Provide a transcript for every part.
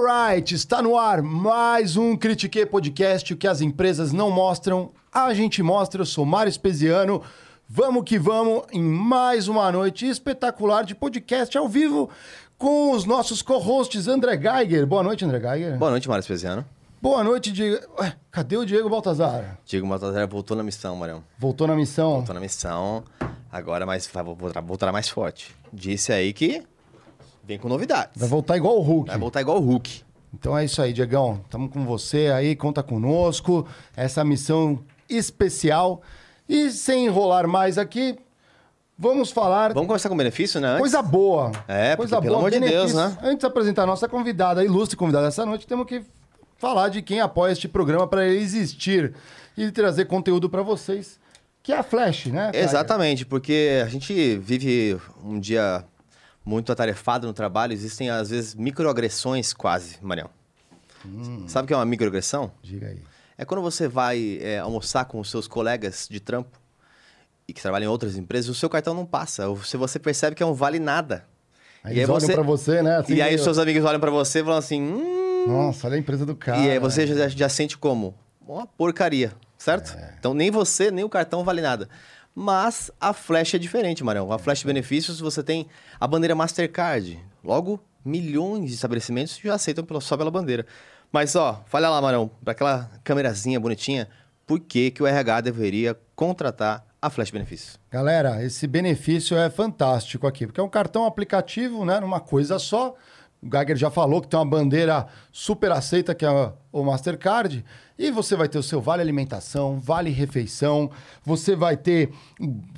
Alright, está no ar mais um Critique Podcast, o que as empresas não mostram, a gente mostra. Eu sou Mário Espesiano. Vamos que vamos em mais uma noite espetacular de podcast ao vivo com os nossos co-hosts André Geiger. Boa noite, André Geiger. Boa noite, Mário Espesiano. Boa noite, Diego. Ué, cadê o Diego Baltazar? Diego Baltazar voltou na missão, Marião. Voltou na missão? Voltou na missão, agora mais, vai voltar, mais forte. Disse aí que vem com novidades. Vai voltar igual o Hulk. Vai voltar igual o Hulk. Então é isso aí, Diegão. Estamos com você aí, conta conosco. Essa missão especial. E sem enrolar mais aqui, vamos falar. Vamos começar com benefício, né? Antes? Coisa boa. É, coisa porque, pelo amor de Deus, benefício. né? Antes de apresentar a nossa convidada, a ilustre convidada dessa noite, temos que falar de quem apoia este programa para ele existir e trazer conteúdo para vocês, que é a Flash, né? Tiger? Exatamente, porque a gente vive um dia muito atarefado no trabalho, existem às vezes microagressões quase, Marião. Sabe o que é uma microagressão? Diga aí. É quando você vai é, almoçar com os seus colegas de trampo e que trabalham em outras empresas, o seu cartão não passa. Se você percebe que é um vale nada. Aí E eles aí olham você- pra você, né? assim, e aí os seus amigos olham pra você e falam assim, hum... Nossa, olha a empresa do cara. e aí você já, já sente como? Uma porcaria, certo? É. Então nem você, nem o cartão vale nada. Mas a Flash é diferente, Marão. A Flash Benefícios, você tem a bandeira Mastercard. Logo, milhões de estabelecimentos já aceitam pela- só pela bandeira. Mas, ó, fala lá, Marão, para aquela câmerazinha bonitinha, por que, que o RH deveria contratar a Flash Benefícios? Galera, esse benefício é fantástico aqui, porque é um cartão aplicativo, né? Numa coisa só. O Geiger já falou que tem uma bandeira super aceita, que é o Mastercard. E você vai ter o seu vale alimentação, vale refeição, você vai ter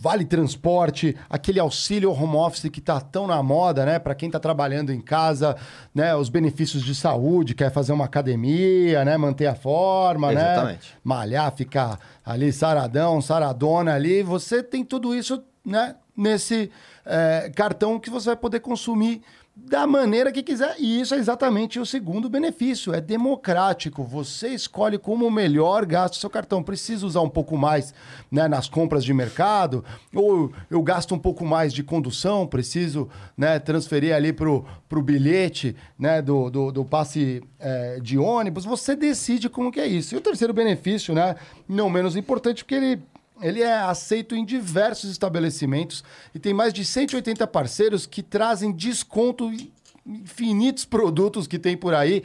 vale transporte, aquele auxílio home office que tá tão na moda, né? Para quem tá trabalhando em casa, né? Os benefícios de saúde, quer fazer uma academia, né? Manter a forma, né? Exatamente. malhar, ficar ali saradão, saradona ali, você tem tudo isso né, nesse é, cartão que você vai poder consumir da maneira que quiser. E isso é exatamente o segundo benefício, é democrático. Você escolhe como melhor gasta o seu cartão. Precisa usar um pouco mais né, nas compras de mercado, ou eu gasto um pouco mais de condução, preciso né, transferir ali para o bilhete né, do, do, do passe é, de ônibus. Você decide como que é isso. E o terceiro benefício, né, não menos importante, porque ele ele é aceito em diversos estabelecimentos e tem mais de 180 parceiros que trazem desconto em infinitos produtos que tem por aí.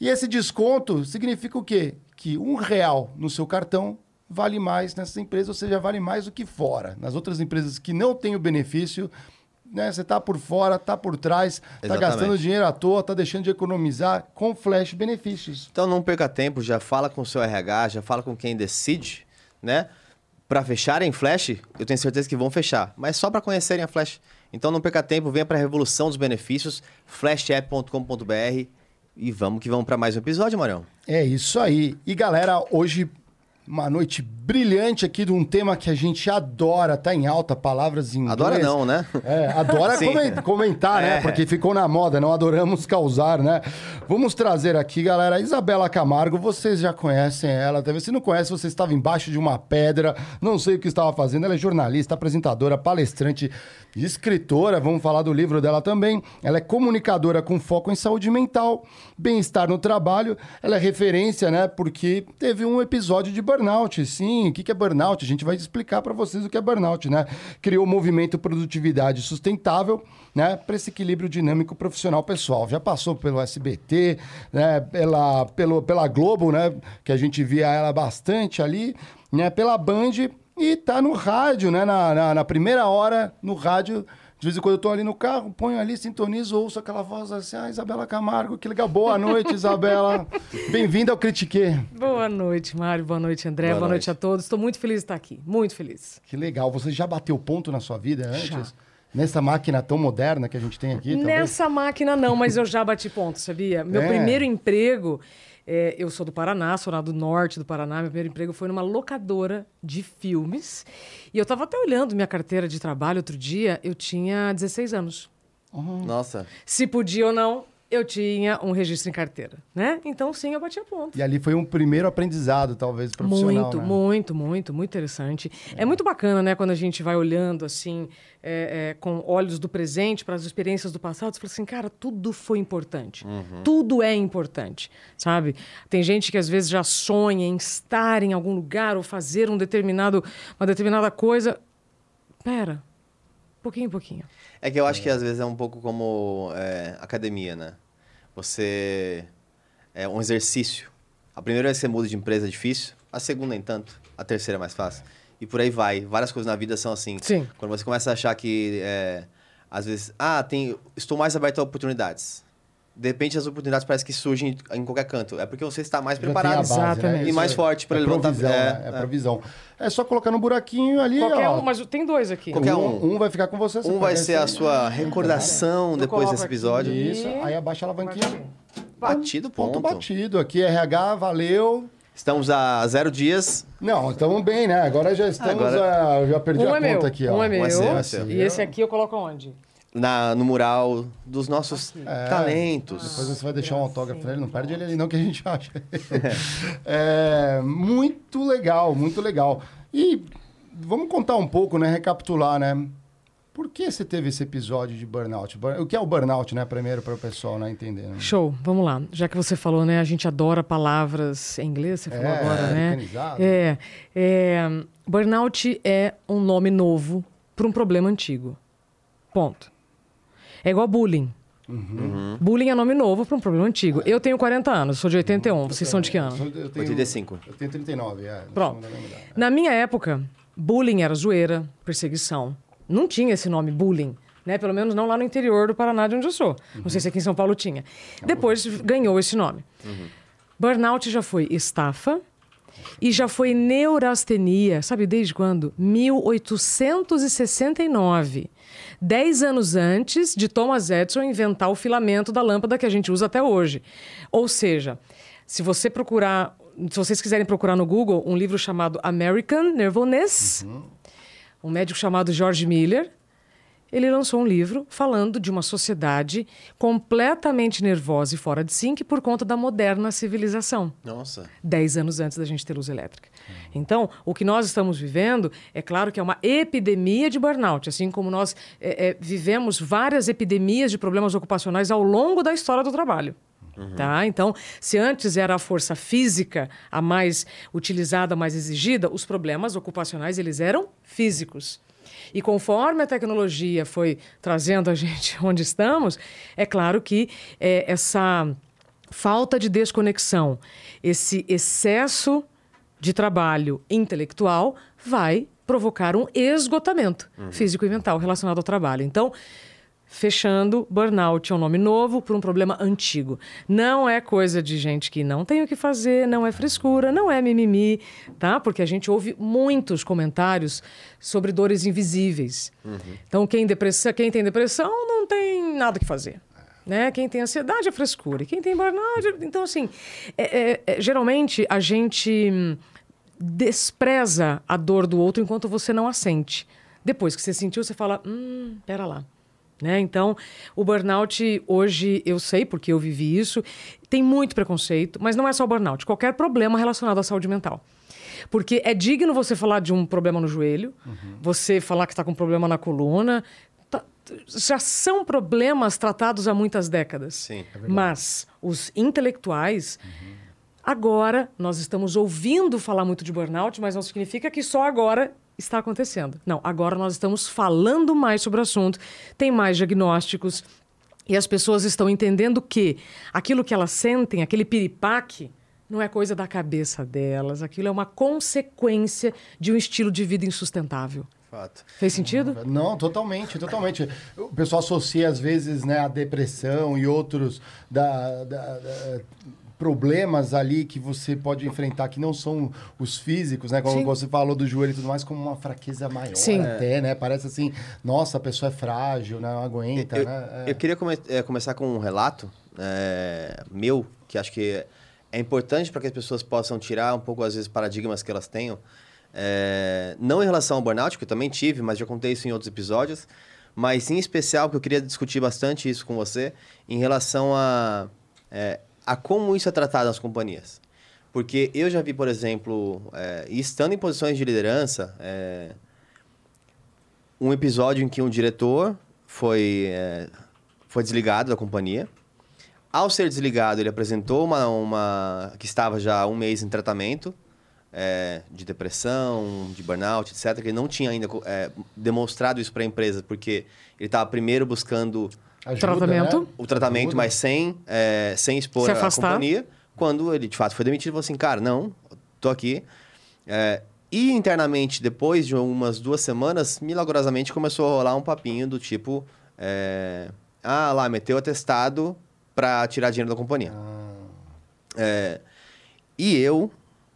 E esse desconto significa o quê? Que um real no seu cartão vale mais nessa empresa, ou seja, vale mais do que fora. Nas outras empresas que não têm o benefício, né, você está por fora, está por trás, está gastando dinheiro à toa, está deixando de economizar com flash benefícios. Então não perca tempo, já fala com o seu RH, já fala com quem decide, né? Para fecharem Flash, eu tenho certeza que vão fechar, mas só para conhecerem a Flash. Então não perca tempo, venha para a revolução dos benefícios, flashapp.com.br e vamos que vamos para mais um episódio, Marião. É isso aí. E galera, hoje uma noite brilhante aqui de um tema que a gente adora, tá em alta, palavras em inglês. Adora não, né? É, adora comentar, né? É. Porque ficou na moda, não adoramos causar, né? Vamos trazer aqui, galera, a Isabela Camargo. Vocês já conhecem ela, talvez se não conhece, você estava embaixo de uma pedra, não sei o que estava fazendo. Ela é jornalista, apresentadora, palestrante, escritora. Vamos falar do livro dela também. Ela é comunicadora com foco em saúde mental, bem-estar no trabalho. Ela é referência, né? Porque teve um episódio de burnout. Sim, o que é burnout? A gente vai explicar para vocês o que é burnout, né? Criou o movimento Produtividade Sustentável, né? Para esse equilíbrio dinâmico profissional pessoal. Já passou pelo SBT, né? Pela, pelo, pela Globo, né? Que a gente via ela bastante ali, né? Pela Band e tá no rádio, né? Na, na, na primeira hora, no rádio. De vez em quando eu tô ali no carro, ponho ali, sintonizo, ouço aquela voz assim, ah, Isabela Camargo, que legal. Boa noite, Isabela. Bem-vinda ao Critique. Boa noite, Mário. Boa noite, André. Boa Boa, noite. noite. a todos. Estou muito feliz de estar aqui. Muito feliz. Que legal. Você já bateu ponto na sua vida antes? Já. Nessa máquina tão moderna que a gente tem aqui? talvez? Nessa máquina não, mas eu já bati ponto, sabia? Meu É. primeiro emprego, é, eu sou do Paraná, sou lá do norte do Paraná. Meu primeiro emprego foi numa locadora de filmes. E eu estava até olhando minha carteira de trabalho outro dia, eu tinha 16 anos. Nossa, Se podia ou não, eu tinha um registro em carteira, né? Então, sim, eu batia ponto. E ali foi um primeiro aprendizado, talvez, profissional, Muito, né? muito, muito, muito interessante. É. muito bacana, né, quando a gente vai olhando assim, é, é, com olhos do presente para as experiências do passado, você fala assim, cara, tudo foi importante. Tudo é importante, sabe? Tem gente que às vezes já sonha em estar em algum lugar ou fazer um determinado, uma determinada coisa. Pera, pouquinho em pouquinho. É que eu acho que às vezes é um pouco como é, academia, né? Você. É um exercício. A primeira vez que você muda de empresa é difícil, a segunda nem tanto, a terceira é mais fácil. E por aí vai. Várias coisas na vida são assim. Sim. Quando você começa a achar que, é, às vezes, ah, tem, estou mais aberto a oportunidades. De repente as oportunidades parecem que surgem em qualquer canto. É porque você está mais Já preparado. base, né? Exatamente. E mais é- forte para é levantar- provisão, é, né? É, é. provisão. É só colocar no buraquinho ali, Qualquer ó. um, mas tem dois aqui. Qualquer um, um. vai ficar com você. você Um vai ser a sua recordação Eu depois desse aqui. episódio. Isso, aí abaixa a alavanquinha. Batido, Ponto ponto. batido. Aqui RH, valeu. Estamos a zero dias. Não, estamos bem, né? Agora já estamos. Agora- a- eu já perdi Um a é conta meu, aqui, ó. um é meu. Um é seu, é seu. E esse aqui eu coloco onde? Na, no mural dos nossos É. talentos. Depois você vai deixar um autógrafo pra ele, não perde ele ali não que a gente acha. É, muito legal, muito legal. E vamos contar um pouco, né? Recapitular, né? Por que você teve esse episódio de burnout? Bur- O que é o burnout, né? Primeiro para o pessoal né, entender. Né? Show, vamos lá. Já que você falou, né? A gente adora palavras em inglês, você falou É, agora, né? É, é. Burnout é um nome novo para um problema antigo. Ponto. É igual bullying. Uhum. Bullying é nome novo para um problema antigo. Eu tenho 40 anos, sou de 81. Vocês são de que ano? Eu tenho, 85. Eu tenho 39, é. Pronto. Na minha época, bullying era zoeira, perseguição. Não tinha esse nome bullying. Né? Pelo menos não lá no interior do Paraná, de onde eu sou. Não sei se aqui em São Paulo tinha. Depois ganhou esse nome. Burnout já foi estafa e já foi neurastenia. Sabe desde quando? 1869. Dez anos antes de Thomas Edison inventar o filamento da lâmpada que a gente usa até hoje. Ou seja, se você procurar, se vocês quiserem procurar no Google um livro chamado American Nervousness, um médico chamado George Miller, ele lançou um livro falando de uma sociedade completamente nervosa e fora de si por conta da moderna civilização. Nossa. 10 anos antes da gente ter luz elétrica. Então, o que nós estamos vivendo, é claro que é uma epidemia de burnout, assim como nós é, é, vivemos várias epidemias de problemas ocupacionais ao longo da história do trabalho. Tá? Então, se antes era a força física a mais utilizada, a mais exigida, os problemas ocupacionais eles eram físicos. E conforme a tecnologia foi trazendo a gente onde estamos, é claro que é, essa falta de desconexão, esse excesso de trabalho intelectual vai provocar um esgotamento físico e mental relacionado ao trabalho. Então, fechando, burnout é um nome novo para um problema antigo. Não é coisa de gente que não tem o que fazer, não é frescura, não é mimimi, tá? Porque a gente ouve muitos comentários sobre dores invisíveis. Então, quem, depressa, quem tem depressão não tem nada que fazer. Né? Quem tem ansiedade é frescura. E quem tem burnout. é- Então, assim, é- é- é- geralmente a gente despreza a dor do outro enquanto você não a sente. Depois que você sentiu, você fala: hum, pera lá. Né? Então, o burnout, hoje, eu sei, porque eu vivi isso, tem muito preconceito, mas não é só o burnout, qualquer problema relacionado à saúde mental. Porque é digno você falar de um problema no joelho, você falar que está com problema na coluna. tá- já são problemas tratados há muitas décadas. Sim, é Mas os intelectuais. Agora, nós estamos ouvindo falar muito de burnout, mas não significa que só agora está acontecendo. Não, agora nós estamos falando mais sobre o assunto, tem mais diagnósticos e as pessoas estão entendendo que aquilo que elas sentem, aquele piripaque, não é coisa da cabeça delas, aquilo é uma consequência de um estilo de vida insustentável. Fato. Fez sentido? Não, totalmente, totalmente. O pessoal associa, às vezes, né, a depressão e outros da, da- da- problemas ali que você pode enfrentar que não são os físicos, né? Como Sim. você falou do joelho e tudo mais, como uma fraqueza maior Sim. até, né? Parece assim, nossa, a pessoa é frágil, né? Não aguenta, eu, né? É. eu queria come- eh, começar com um relato eh, meu, que acho que é importante para que as pessoas possam tirar um pouco, às vezes, paradigmas que elas tenham. Eh, não em relação ao burnout, que eu também tive, mas já contei isso em outros episódios. mas em especial, que eu queria discutir bastante isso com você, em relação a, é, a como isso é tratado nas companhias. Porque eu já vi, por exemplo, é, estando em posições de liderança, é, um episódio em que um diretor foi, é, foi desligado da companhia. Ao ser desligado, ele apresentou uma, uma que estava já um mês em tratamento é, de depressão, de burnout, etc. Que ele não tinha ainda é, demonstrado isso para a empresa, porque ele estava primeiro buscando Ajuda, tratamento. Né? o tratamento, Ajuda. mas sem, é, sem expor Se a companhia. Quando ele de fato foi demitido, falou assim: cara, não, tô aqui. É, e internamente, depois de umas duas semanas, milagrosamente começou a rolar um papinho do tipo: é, ah, lá, meteu atestado para tirar dinheiro da companhia. Ah. É, e eu,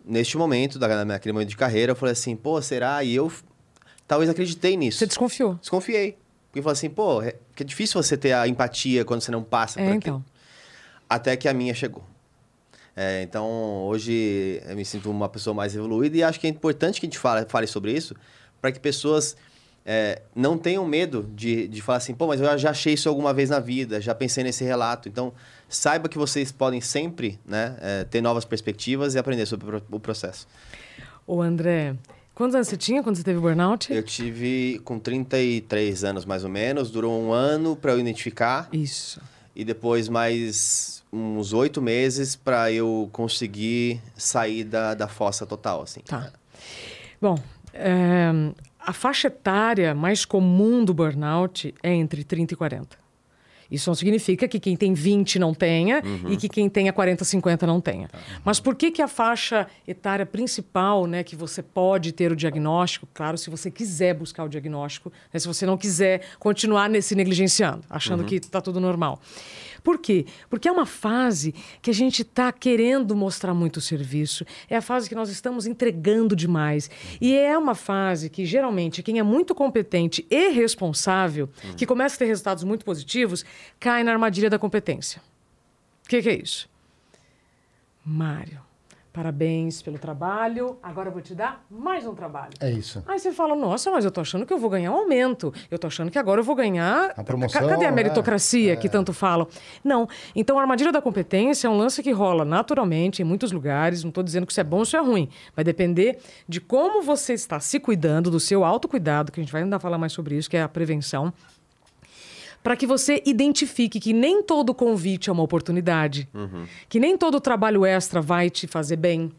neste momento, da, naquele momento de carreira, eu falei assim: pô, será? E eu talvez acreditei nisso. Você desconfiou? Desconfiei. Porque eu falei assim: pô, é, que é difícil você ter a empatia quando você não passa é, por aquilo. Então. Até que a minha chegou. É, então, hoje eu me sinto uma pessoa mais evoluída e acho que é importante que a gente fale, fale sobre isso para que pessoas é, não tenham medo de, de falar assim, pô, mas eu já achei isso alguma vez na vida, já pensei nesse relato. Então, saiba que vocês podem sempre né, é, ter novas perspectivas e aprender sobre o processo. Ô, André, quantos anos você tinha quando você teve burnout? Eu tive com 33 anos, mais ou menos. Durou um ano para eu identificar. Isso. E depois mais uns oito meses para eu conseguir sair da, da fossa total, assim. Tá. Bom, é, a faixa etária mais comum do burnout é entre 30 e 40. Isso não significa que quem tem 20 não tenha uhum. e que quem tenha 40, 50 não tenha. Tá. Mas por que, que a faixa etária principal, né, que você pode ter o diagnóstico, claro, se você quiser buscar o diagnóstico, né, se você não quiser continuar se negligenciando, achando uhum. que está tudo normal. Por quê? Porque é uma fase que a gente está querendo mostrar muito serviço, é a fase que nós estamos entregando demais. E é uma fase que, geralmente, quem é muito competente e responsável, uhum. que começa a ter resultados muito positivos, cai na armadilha da competência. O que, que é isso? Mário, Parabéns pelo trabalho. Agora eu vou te dar mais um trabalho. É isso. Aí você fala: Nossa, mas eu tô achando que eu vou ganhar um aumento. Eu tô achando que agora eu vou ganhar. A promoção. Cadê a né? meritocracia é. que tanto falam? Não. Então, a armadilha da competência é um lance que rola naturalmente em muitos lugares. Não estou dizendo que isso é bom ou isso é ruim. Vai depender de como você está se cuidando, do seu autocuidado, que a gente vai ainda falar mais sobre isso, que é a prevenção para que você identifique que nem todo convite é uma oportunidade, uhum. que nem todo trabalho extra vai te fazer bem.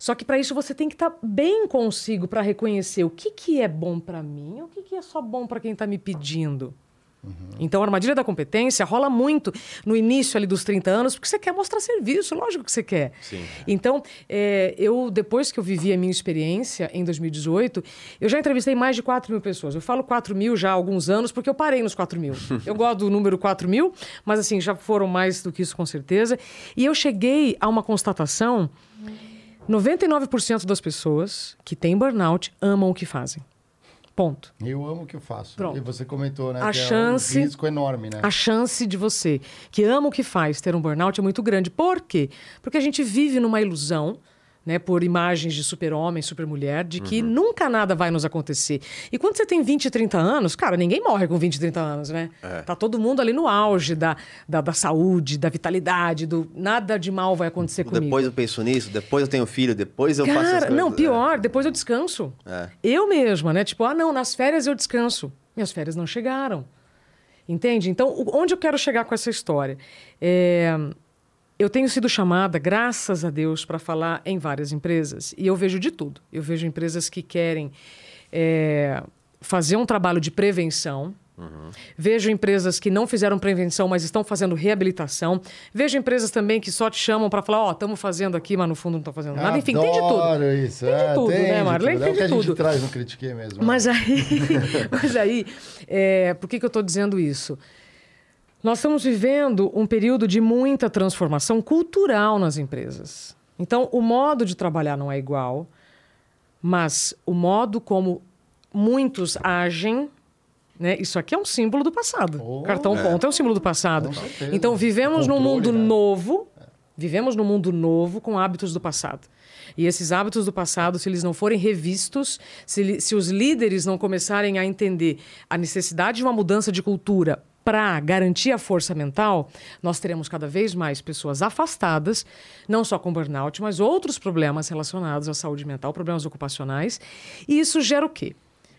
Só que para isso você tem que estar tá bem consigo para reconhecer o que, que é bom para mim o que, que é só bom para quem está me pedindo. Uhum. Então, a armadilha da competência rola muito no início ali dos 30 anos, porque você quer mostrar serviço, lógico que você quer. Sim. Então, é, eu, depois que eu vivi a minha experiência em 2018, eu já entrevistei mais de 4 mil pessoas. Eu falo 4 mil já há alguns anos, porque eu parei nos 4 mil. eu gosto do número 4 mil, mas assim, já foram mais do que isso com certeza. E eu cheguei a uma constatação: 99% das pessoas que têm burnout amam o que fazem. Ponto. Eu amo o que eu faço. Pronto. E você comentou, né? A chance, é um risco enorme, né? A chance de você, que ama o que faz, ter um burnout é muito grande. Por quê? Porque a gente vive numa ilusão né, por imagens de super-homem, super-mulher, de que uhum. nunca nada vai nos acontecer. E quando você tem 20, 30 anos, cara, ninguém morre com 20, 30 anos, né? É. Tá todo mundo ali no auge da, da, da, saúde, da vitalidade, do nada de mal vai acontecer depois comigo. Depois eu penso nisso, depois eu tenho filho, depois eu cara, faço coisas. Não, pior, é. depois eu descanso. É. Eu mesma, né? Tipo, ah, não, nas férias eu descanso. Minhas férias não chegaram. Entende? Então, onde eu quero chegar com essa história? É eu tenho sido chamada, graças a Deus, para falar em várias empresas. E eu vejo de tudo. Eu vejo empresas que querem é, fazer um trabalho de prevenção. Uhum. Vejo empresas que não fizeram prevenção, mas estão fazendo reabilitação. Vejo empresas também que só te chamam para falar: Ó, oh, estamos fazendo aqui, mas no fundo não estão fazendo nada. Enfim, tem de tudo. Isso. Tem de é, tudo, tem né, Marlene? Tem de tudo. É o que a gente traz no Critiquei mesmo. Mas aí, mas aí é, por que, que eu estou dizendo isso? Nós estamos vivendo um período de muita transformação cultural nas empresas. Então, o modo de trabalhar não é igual, mas o modo como muitos agem né? Isso aqui é um símbolo do passado. Oh, Cartão é. ponto é um símbolo do passado. Então, vivemos num mundo né? novo, Vivemos num mundo novo com hábitos do passado. E esses hábitos do passado, se eles não forem revistos, se, se os líderes não começarem a entender a necessidade de uma mudança de cultura para garantir a força mental, nós teremos cada vez mais pessoas afastadas, não só com burnout, mas outros problemas relacionados à saúde mental, problemas ocupacionais. E isso gera o quê?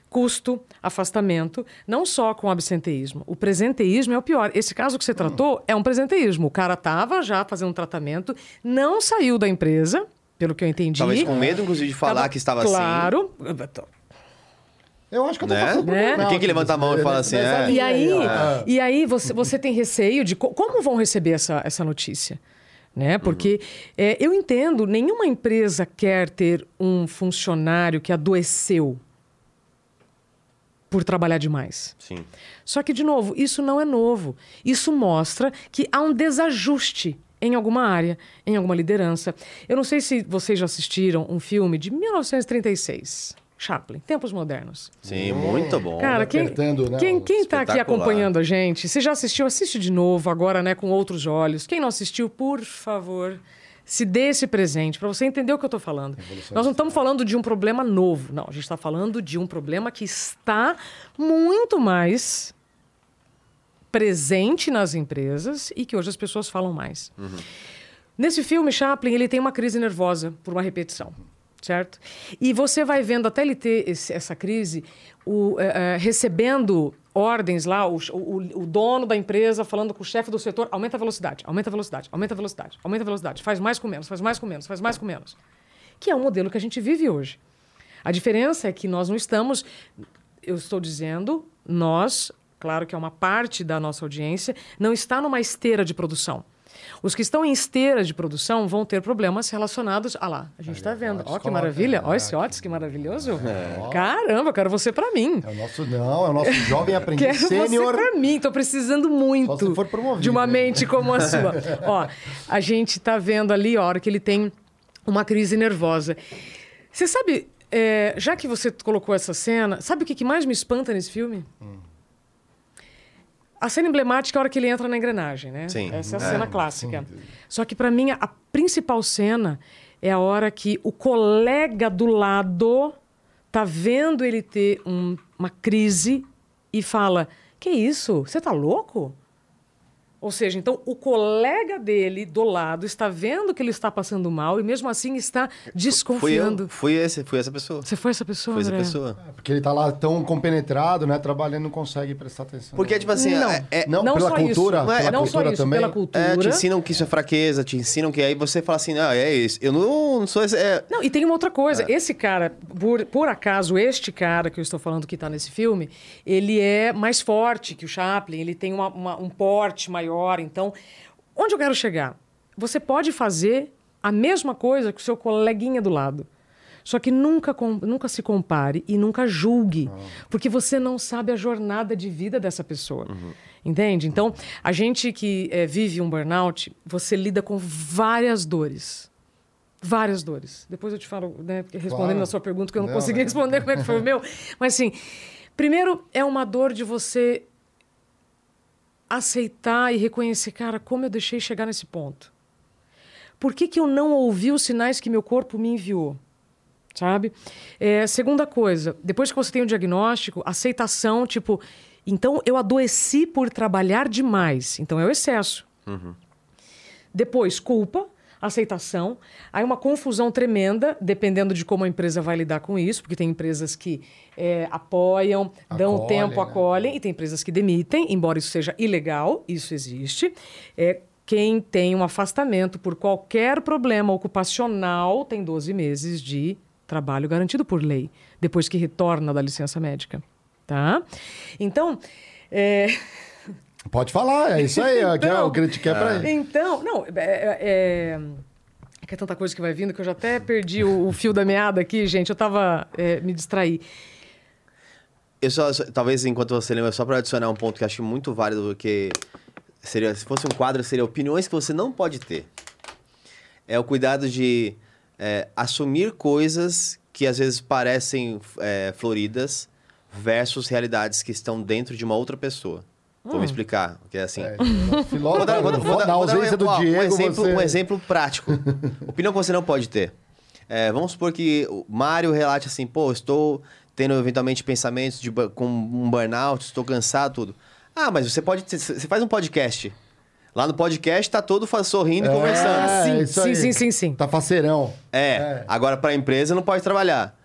Custo, afastamento, não só com absenteísmo. O presenteísmo é o pior. Esse caso que você tratou é um presenteísmo. O cara estava já fazendo um tratamento, não saiu da empresa, pelo que eu entendi. Talvez com medo, inclusive, de falar Tava- que estava claro, assim. Eu acho que eu tô Né? passando por Né? Quem que levanta a mão e fala assim, é? E aí, ó. e aí você, você tem receio de co- como vão receber essa, essa notícia? Né? Porque é, eu entendo, nenhuma empresa quer ter um funcionário que adoeceu por trabalhar demais. Sim. Só que, de novo, isso não é novo. Isso mostra que há um desajuste em alguma área, em alguma liderança. Eu não sei se vocês já assistiram um filme de 1936, Chaplin, Tempos Modernos. Sim, muito bom. Cara, quem, apertando, né, quem, quem tá aqui acompanhando a gente, se já assistiu, assiste de novo, agora, né, com outros olhos. Quem não assistiu, por favor, se dê esse presente, para você entender o que eu tô falando. Nós não estamos falando de um problema novo, não. A gente está falando de um problema que está muito mais presente nas empresas e que hoje as pessoas falam mais. Nesse filme, Chaplin, ele tem uma crise nervosa por uma repetição, certo? E você vai vendo, até ele ter esse- essa crise, o, eh, recebendo ordens lá, o, o- o dono da empresa falando com o chefe do setor, aumenta a velocidade, aumenta a velocidade, aumenta a velocidade, aumenta a velocidade, faz mais com menos, faz mais com menos, faz mais com menos. Que é um modelo que a gente vive hoje. A diferença é que nós não estamos, eu estou dizendo, nós, claro que é uma parte da nossa audiência, não está numa esteira de produção. Os que estão em esteira de produção vão ter problemas relacionados. Ah lá, a gente está vendo. Ó, que coloca, maravilha. Ó, é, esse Otis, que maravilhoso. Caramba, eu quero você para mim. É o nosso, não, é o nosso jovem Quero aprendiz você sênior. para mim. Tô precisando muito Só se for promovido, de uma hein? mente como a sua. Ó, a gente tá vendo ali a hora que ele tem uma crise nervosa. Você sabe, é, já que você colocou essa cena, sabe o que, que mais me espanta nesse filme? A cena emblemática é a hora que ele entra na engrenagem, né? Sim. Essa é a É, cena clássica. Só que para mim a principal cena é a hora que o colega do lado tá vendo ele ter um- uma crise e fala: "Que isso? Você tá louco?" Ou seja, então o colega dele do lado está vendo que ele está passando mal e mesmo assim está Fui eu, desconfiando. fui esse, fui essa pessoa. Você foi essa pessoa, Foi essa André? pessoa. Porque ele tá lá tão compenetrado, né? Trabalhando, não consegue prestar atenção. Porque, tipo assim, Não. é- é- Não, Não pela só cultura, isso. Não é- pela não cultura só isso, também. pela cultura. É, te ensinam que isso é fraqueza, te ensinam que aí você fala assim, não, é isso. Eu não, não sou esse. É... Não, e tem uma outra coisa. Esse cara, por, por acaso, este cara que eu estou falando que está nesse filme, ele é mais forte que o Chaplin, ele tem uma- uma- um porte maior. Então, onde eu quero chegar? Você pode fazer a mesma coisa que o seu coleguinha do lado. Só que nunca, nunca se compare e nunca julgue, porque você não sabe a jornada de vida dessa pessoa. Entende? Então, a gente que eh, vive um burnout, você lida com várias dores. Várias dores. Depois eu te falo, né, respondendo Claro. a sua pergunta, que eu não, Não, consegui né? responder como é que foi o meu. Mas assim, primeiro é uma dor de você aceitar e reconhecer, cara, como eu deixei chegar nesse ponto. Por que, que eu não ouvi os sinais que meu corpo me enviou? Sabe? É, segunda coisa, depois que você tem o diagnóstico, aceitação, tipo, então eu adoeci por trabalhar demais. Então é o excesso. Depois, culpa, aceitação. Aí uma confusão tremenda, dependendo de como a empresa vai lidar com isso, porque tem empresas que é, apoiam, dão Acolhem, tempo, né? acolhem, e tem empresas que demitem, embora isso seja ilegal, isso existe. É, quem tem um afastamento por qualquer problema ocupacional tem 12 meses de trabalho garantido por lei, depois que retorna da licença médica. Tá? Então, é, Pode falar, é isso aí. ó, que é o critiquei pra ele. então, não, é, é- é- é que é tanta coisa que vai vindo que eu já até perdi o, o fio da meada aqui, gente. Eu tava. é, me distraí. Eu só, só- talvez enquanto você lembra, só para adicionar um ponto que eu acho muito válido, que seria, se fosse um quadro, seria opiniões que você não pode ter. É o cuidado de é, assumir coisas que às vezes parecem é, floridas versus realidades que estão dentro de uma outra pessoa. Vou me explicar, porque é assim... É, Vou filósofo, dar- vou vou na dar um ausência do ó, Diego, um exemplo, você... um exemplo prático. Opinião que você não pode ter. É, vamos supor que o Mário relate assim, pô, estou tendo eventualmente pensamentos de, com um burnout, estou cansado, tudo. Ah, mas você pode, você faz um podcast. Lá no podcast tá todo sorrindo e conversando. É, Sim, isso sim, aí. sim, sim, sim. Tá faceirão. É, É. agora para a empresa não pode trabalhar.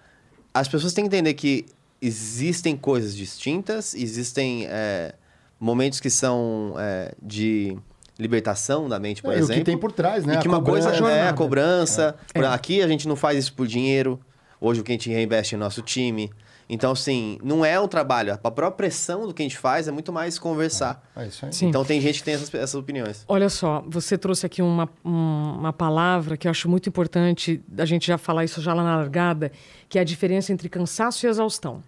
As pessoas têm que entender que existem coisas distintas, existem é, momentos que são é, de libertação da mente, por É, e o exemplo. que tem por trás, né? E que A uma coisa é a jornada. cobrança. Por- É. Aqui a gente não faz isso por dinheiro. Hoje o que a gente reinveste em nosso time. Então, assim, não é um trabalho. A própria pressão do que a gente faz é muito mais conversar. É isso aí. Sim. Então tem gente que tem essas, essas opiniões. Olha só, você trouxe aqui uma, um- uma palavra que eu acho muito importante a gente já falar isso já lá na largada, que é a diferença entre cansaço e exaustão.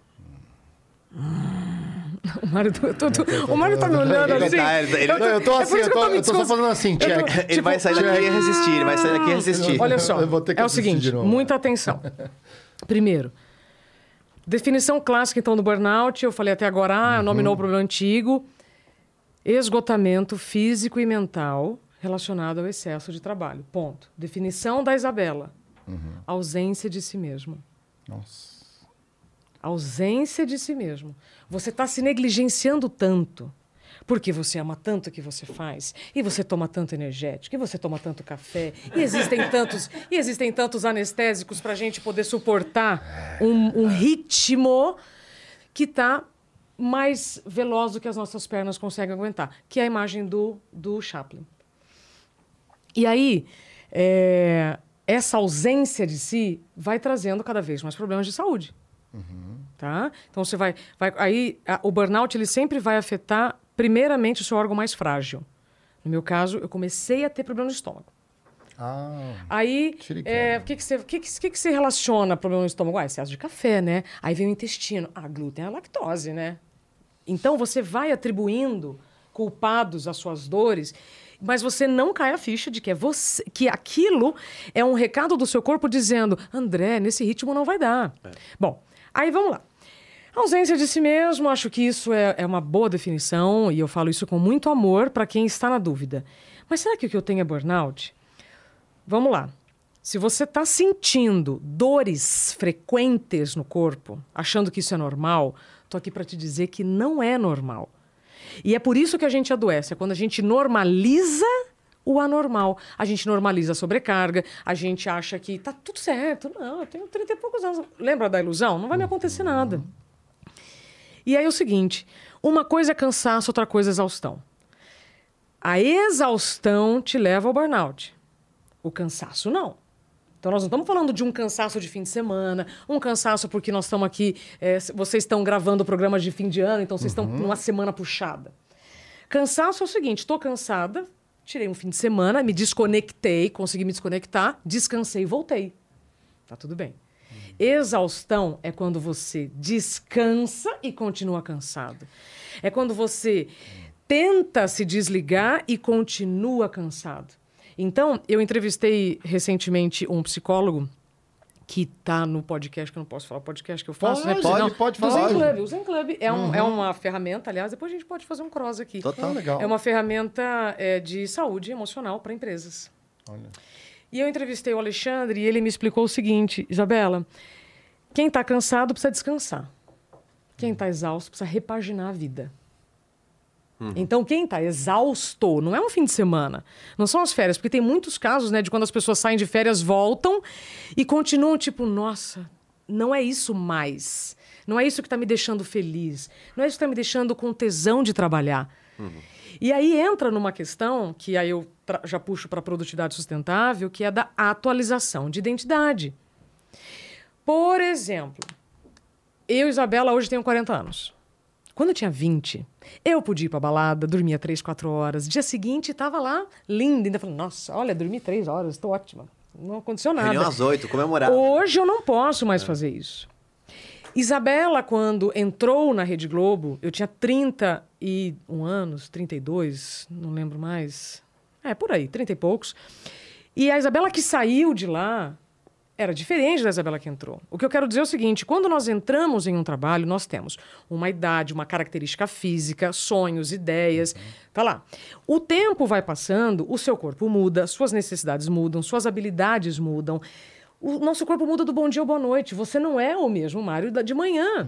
Hum. O Mário, tô- tô- tô- o Mário tá me olhando Ele assim. tá- ele- Não, eu tô é por assim, isso eu tô, eu tô só fazendo assim, Eu tô- check. Ele Tipo, vai sair daqui e resistir, ele vai sair daqui e resistir. Olha só, Eu vou ter que é o seguinte, muita atenção. Primeiro, definição clássica então do burnout, eu falei até agora, ah, Uhum. nominou o problema antigo, esgotamento físico e mental relacionado ao excesso de trabalho. Ponto. Definição da Isabela. Uhum. Ausência de si mesmo. Nossa. Ausência de si mesmo. Você está se negligenciando tanto. Porque você ama tanto o que você faz, e você toma tanto energético, e você toma tanto café, e existem tantos, e existem tantos anestésicos para a gente poder suportar um, um ritmo que está mais veloz do que as nossas pernas conseguem aguentar, que é a imagem do, do Chaplin. E aí, é, essa ausência de si vai trazendo cada vez mais problemas de saúde. Tá? Então você vai, vai aí a- o burnout ele sempre vai afetar primeiramente o seu órgão mais frágil. No meu caso, eu comecei a ter problema no estômago. Ah, Aí, é, o que que você, o que que, que que você relaciona problema no estômago? Ah, excesso de café, né? Aí vem o intestino. Ah, glúten é a lactose, né? Então, você vai atribuindo culpados às suas dores, mas você não cai a ficha de que é você, que aquilo é um recado do seu corpo dizendo, André, nesse ritmo não vai dar. Bom, aí vamos lá. Ausência de si mesmo, acho que isso é, é uma boa definição e eu falo isso com muito amor para quem está na dúvida. Mas será que o que eu tenho é burnout? Vamos lá. Se você está sentindo dores frequentes no corpo, achando que isso é normal, tô aqui para te dizer que não é normal. E é por isso que a gente adoece, é quando a gente normaliza o anormal. A gente normaliza a sobrecarga, a gente acha que tá tudo certo. Não, eu tenho 30 e poucos anos. Lembra da ilusão? Não vai me acontecer nada. E aí é o seguinte: uma coisa é cansaço, outra coisa é exaustão. A exaustão te leva ao burnout. O cansaço não. Então nós não estamos falando de um cansaço de fim de semana, um cansaço porque nós estamos aqui, é, vocês estão gravando programas de fim de ano, então vocês estão numa semana puxada. Cansaço é o seguinte: estou cansada, tirei um fim de semana, me desconectei, consegui me desconectar, descansei e voltei. Tá tudo bem. Exaustão é quando você descansa e continua cansado. É quando você tenta se desligar e continua cansado. Então, eu entrevistei recentemente um psicólogo que está no podcast, que eu não posso falar o podcast que eu faço, Pode, né? pode, Não, pode do falar. Zen Club. O Zen Club é, um, é uma ferramenta, aliás, depois a gente pode fazer um cross aqui. Total. Ah, legal. É uma ferramenta é, de saúde emocional para empresas. Olha. E eu entrevistei o Alexandre e ele me explicou o seguinte: Isabela, quem está cansado precisa descansar. Quem está exausto precisa repaginar a vida. Então, quem está exausto não é um fim de semana, não são as férias, porque tem muitos casos né, de quando as pessoas saem de férias, voltam e continuam tipo, nossa, não é isso mais. Não é isso que está me deixando feliz. Não é isso que está me deixando com tesão de trabalhar. E aí entra numa questão que aí eu já puxo para a produtividade sustentável, que é da atualização de identidade. Por exemplo, eu, Isabela, hoje tenho 40 anos. Quando eu tinha 20, eu podia ir pra balada, dormia 3, 4 horas. Dia seguinte, estava lá, linda, ainda falando, nossa, olha, dormi 3 horas, estou ótima. Não aconteceu nada. Reunião às oito, comemorar. Hoje eu não posso mais fazer isso. Isabela, quando entrou na Rede Globo, eu tinha 31 anos, 32, não lembro mais. É, por aí, 30 e poucos. E a Isabela que saiu de lá, era diferente da Isabela que entrou. O que eu quero dizer é o seguinte: quando nós entramos em um trabalho, nós temos uma idade, uma característica física, sonhos, ideias. Tá lá. O tempo vai passando, o seu corpo muda, suas necessidades mudam, suas habilidades mudam. O nosso corpo muda do bom dia ao boa noite. Você não é o mesmo Mário de manhã.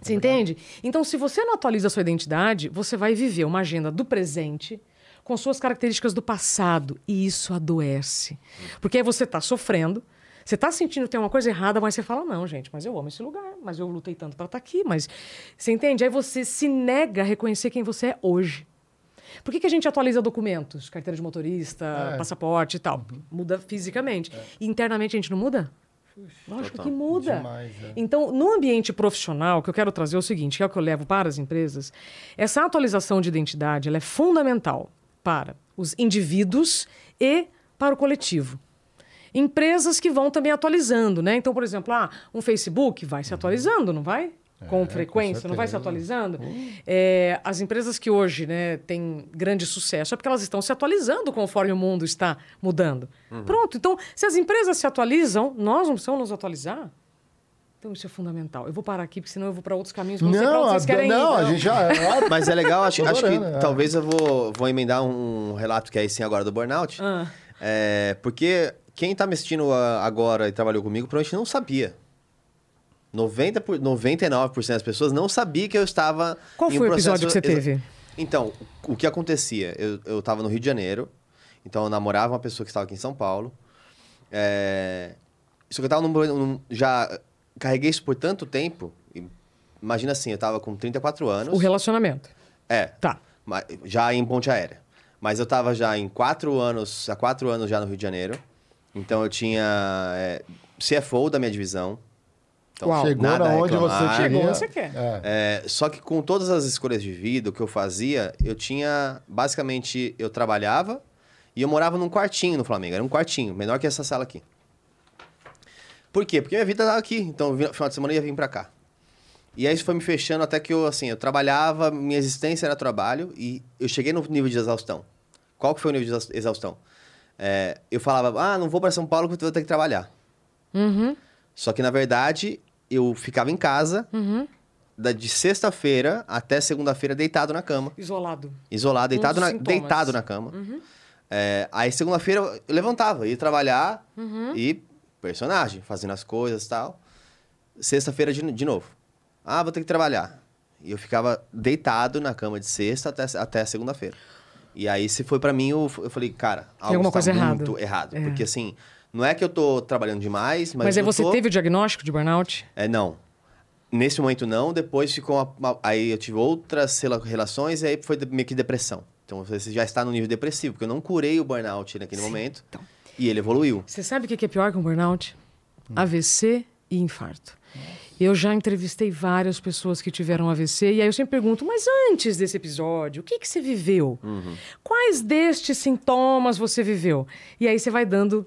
Você entende? Então, se você não atualiza a sua identidade, você vai viver uma agenda do presente com suas características do passado. E isso adoece. Porque aí você está sofrendo, você está sentindo que tem uma coisa errada, mas você fala: não, gente, mas eu amo esse lugar, mas eu lutei tanto para estar aqui. Mas você entende? Aí você se nega a reconhecer quem você é hoje. Por que, que a gente atualiza documentos? Carteira de motorista, É. passaporte e tal. Muda fisicamente. E internamente a gente não muda? Lógico que muda. Demais, é. Então, no ambiente profissional, o que eu quero trazer é o seguinte, que é o que eu levo para as empresas, essa atualização de identidade ela é fundamental para os indivíduos e para o coletivo. Empresas que vão também atualizando, né? Então, por exemplo, ah, um Facebook vai se atualizando, não vai? Com frequência, não vai se atualizando? É, as empresas que hoje né, têm grande sucesso é porque elas estão se atualizando conforme o mundo está mudando. Pronto, então, se as empresas se atualizam, nós não precisamos nos atualizar? Então, isso é fundamental. Eu vou parar aqui, porque senão eu vou para outros caminhos não Não, vocês a, querem não, ir. a gente já. Mas é legal, acho, acho que é. talvez eu vou, vou emendar um relato que é esse agora do burnout. Ah. É, porque quem tá me assistindo ah, agora e trabalhou comigo, provavelmente não sabia. 90 por, 99% das pessoas não sabia que eu estava. Qual em um foi o episódio que você teve? Então, o que acontecia? Eu, eu tava no Rio de Janeiro, então eu namorava uma pessoa que estava aqui em São Paulo. É... Só que eu tava num, num- Já carreguei isso por tanto tempo. Imagina assim, eu tava com 34 anos. O relacionamento. É. Tá. Já em Ponte Aérea. Mas eu tava já em quatro anos, há quatro anos já no Rio de Janeiro. Então eu tinha é, CFO da minha divisão. Então, Uau. Chegou nada onde você reclamar. queria. Chegou você quer. É. É, só que com todas as escolhas de vida, o que eu fazia, eu tinha. Basicamente, eu trabalhava e eu morava num quartinho no Flamengo. Era um quartinho, menor que essa sala aqui. Por quê? Porque minha vida tava aqui. Então, no final de semana eu ia vir pra cá. E aí isso foi me fechando até que eu, assim, eu trabalhava, minha existência era trabalho e eu cheguei no nível de exaustão. Qual que foi o nível de exaus- exaustão? É, eu falava, ah, não vou pra São Paulo porque eu vou ter que trabalhar. Uhum, Só que, na verdade, eu ficava em casa uhum. da- de sexta-feira até segunda-feira deitado na cama. Isolado. Isolado, deitado, dos na, sintomas. deitado na cama. É, aí segunda-feira eu levantava, ia trabalhar Uhum. e personagem, fazendo as coisas e tal. Sexta-feira de, de novo. Ah, vou ter que trabalhar. E eu ficava deitado na cama de sexta até, até segunda-feira. E aí se foi pra mim, eu, eu falei, cara, algo alguma coisa errada. muito errado. É. Porque assim, não é que eu tô trabalhando demais, mas, Mas, aí você tô... teve o diagnóstico de burnout? É, não. Nesse momento não, depois ficou uma, uma- aí eu tive outras rela- relações e aí foi meio que depressão. Então você já está no nível depressivo, porque eu não curei o burnout naquele momento então. e ele evoluiu. Você sabe o que que é pior que um burnout? AVC e infarto. Eu já entrevistei várias pessoas que tiveram AVC e aí eu sempre pergunto, mas antes desse episódio, o que, que você viveu? Quais destes sintomas você viveu? E aí você vai dando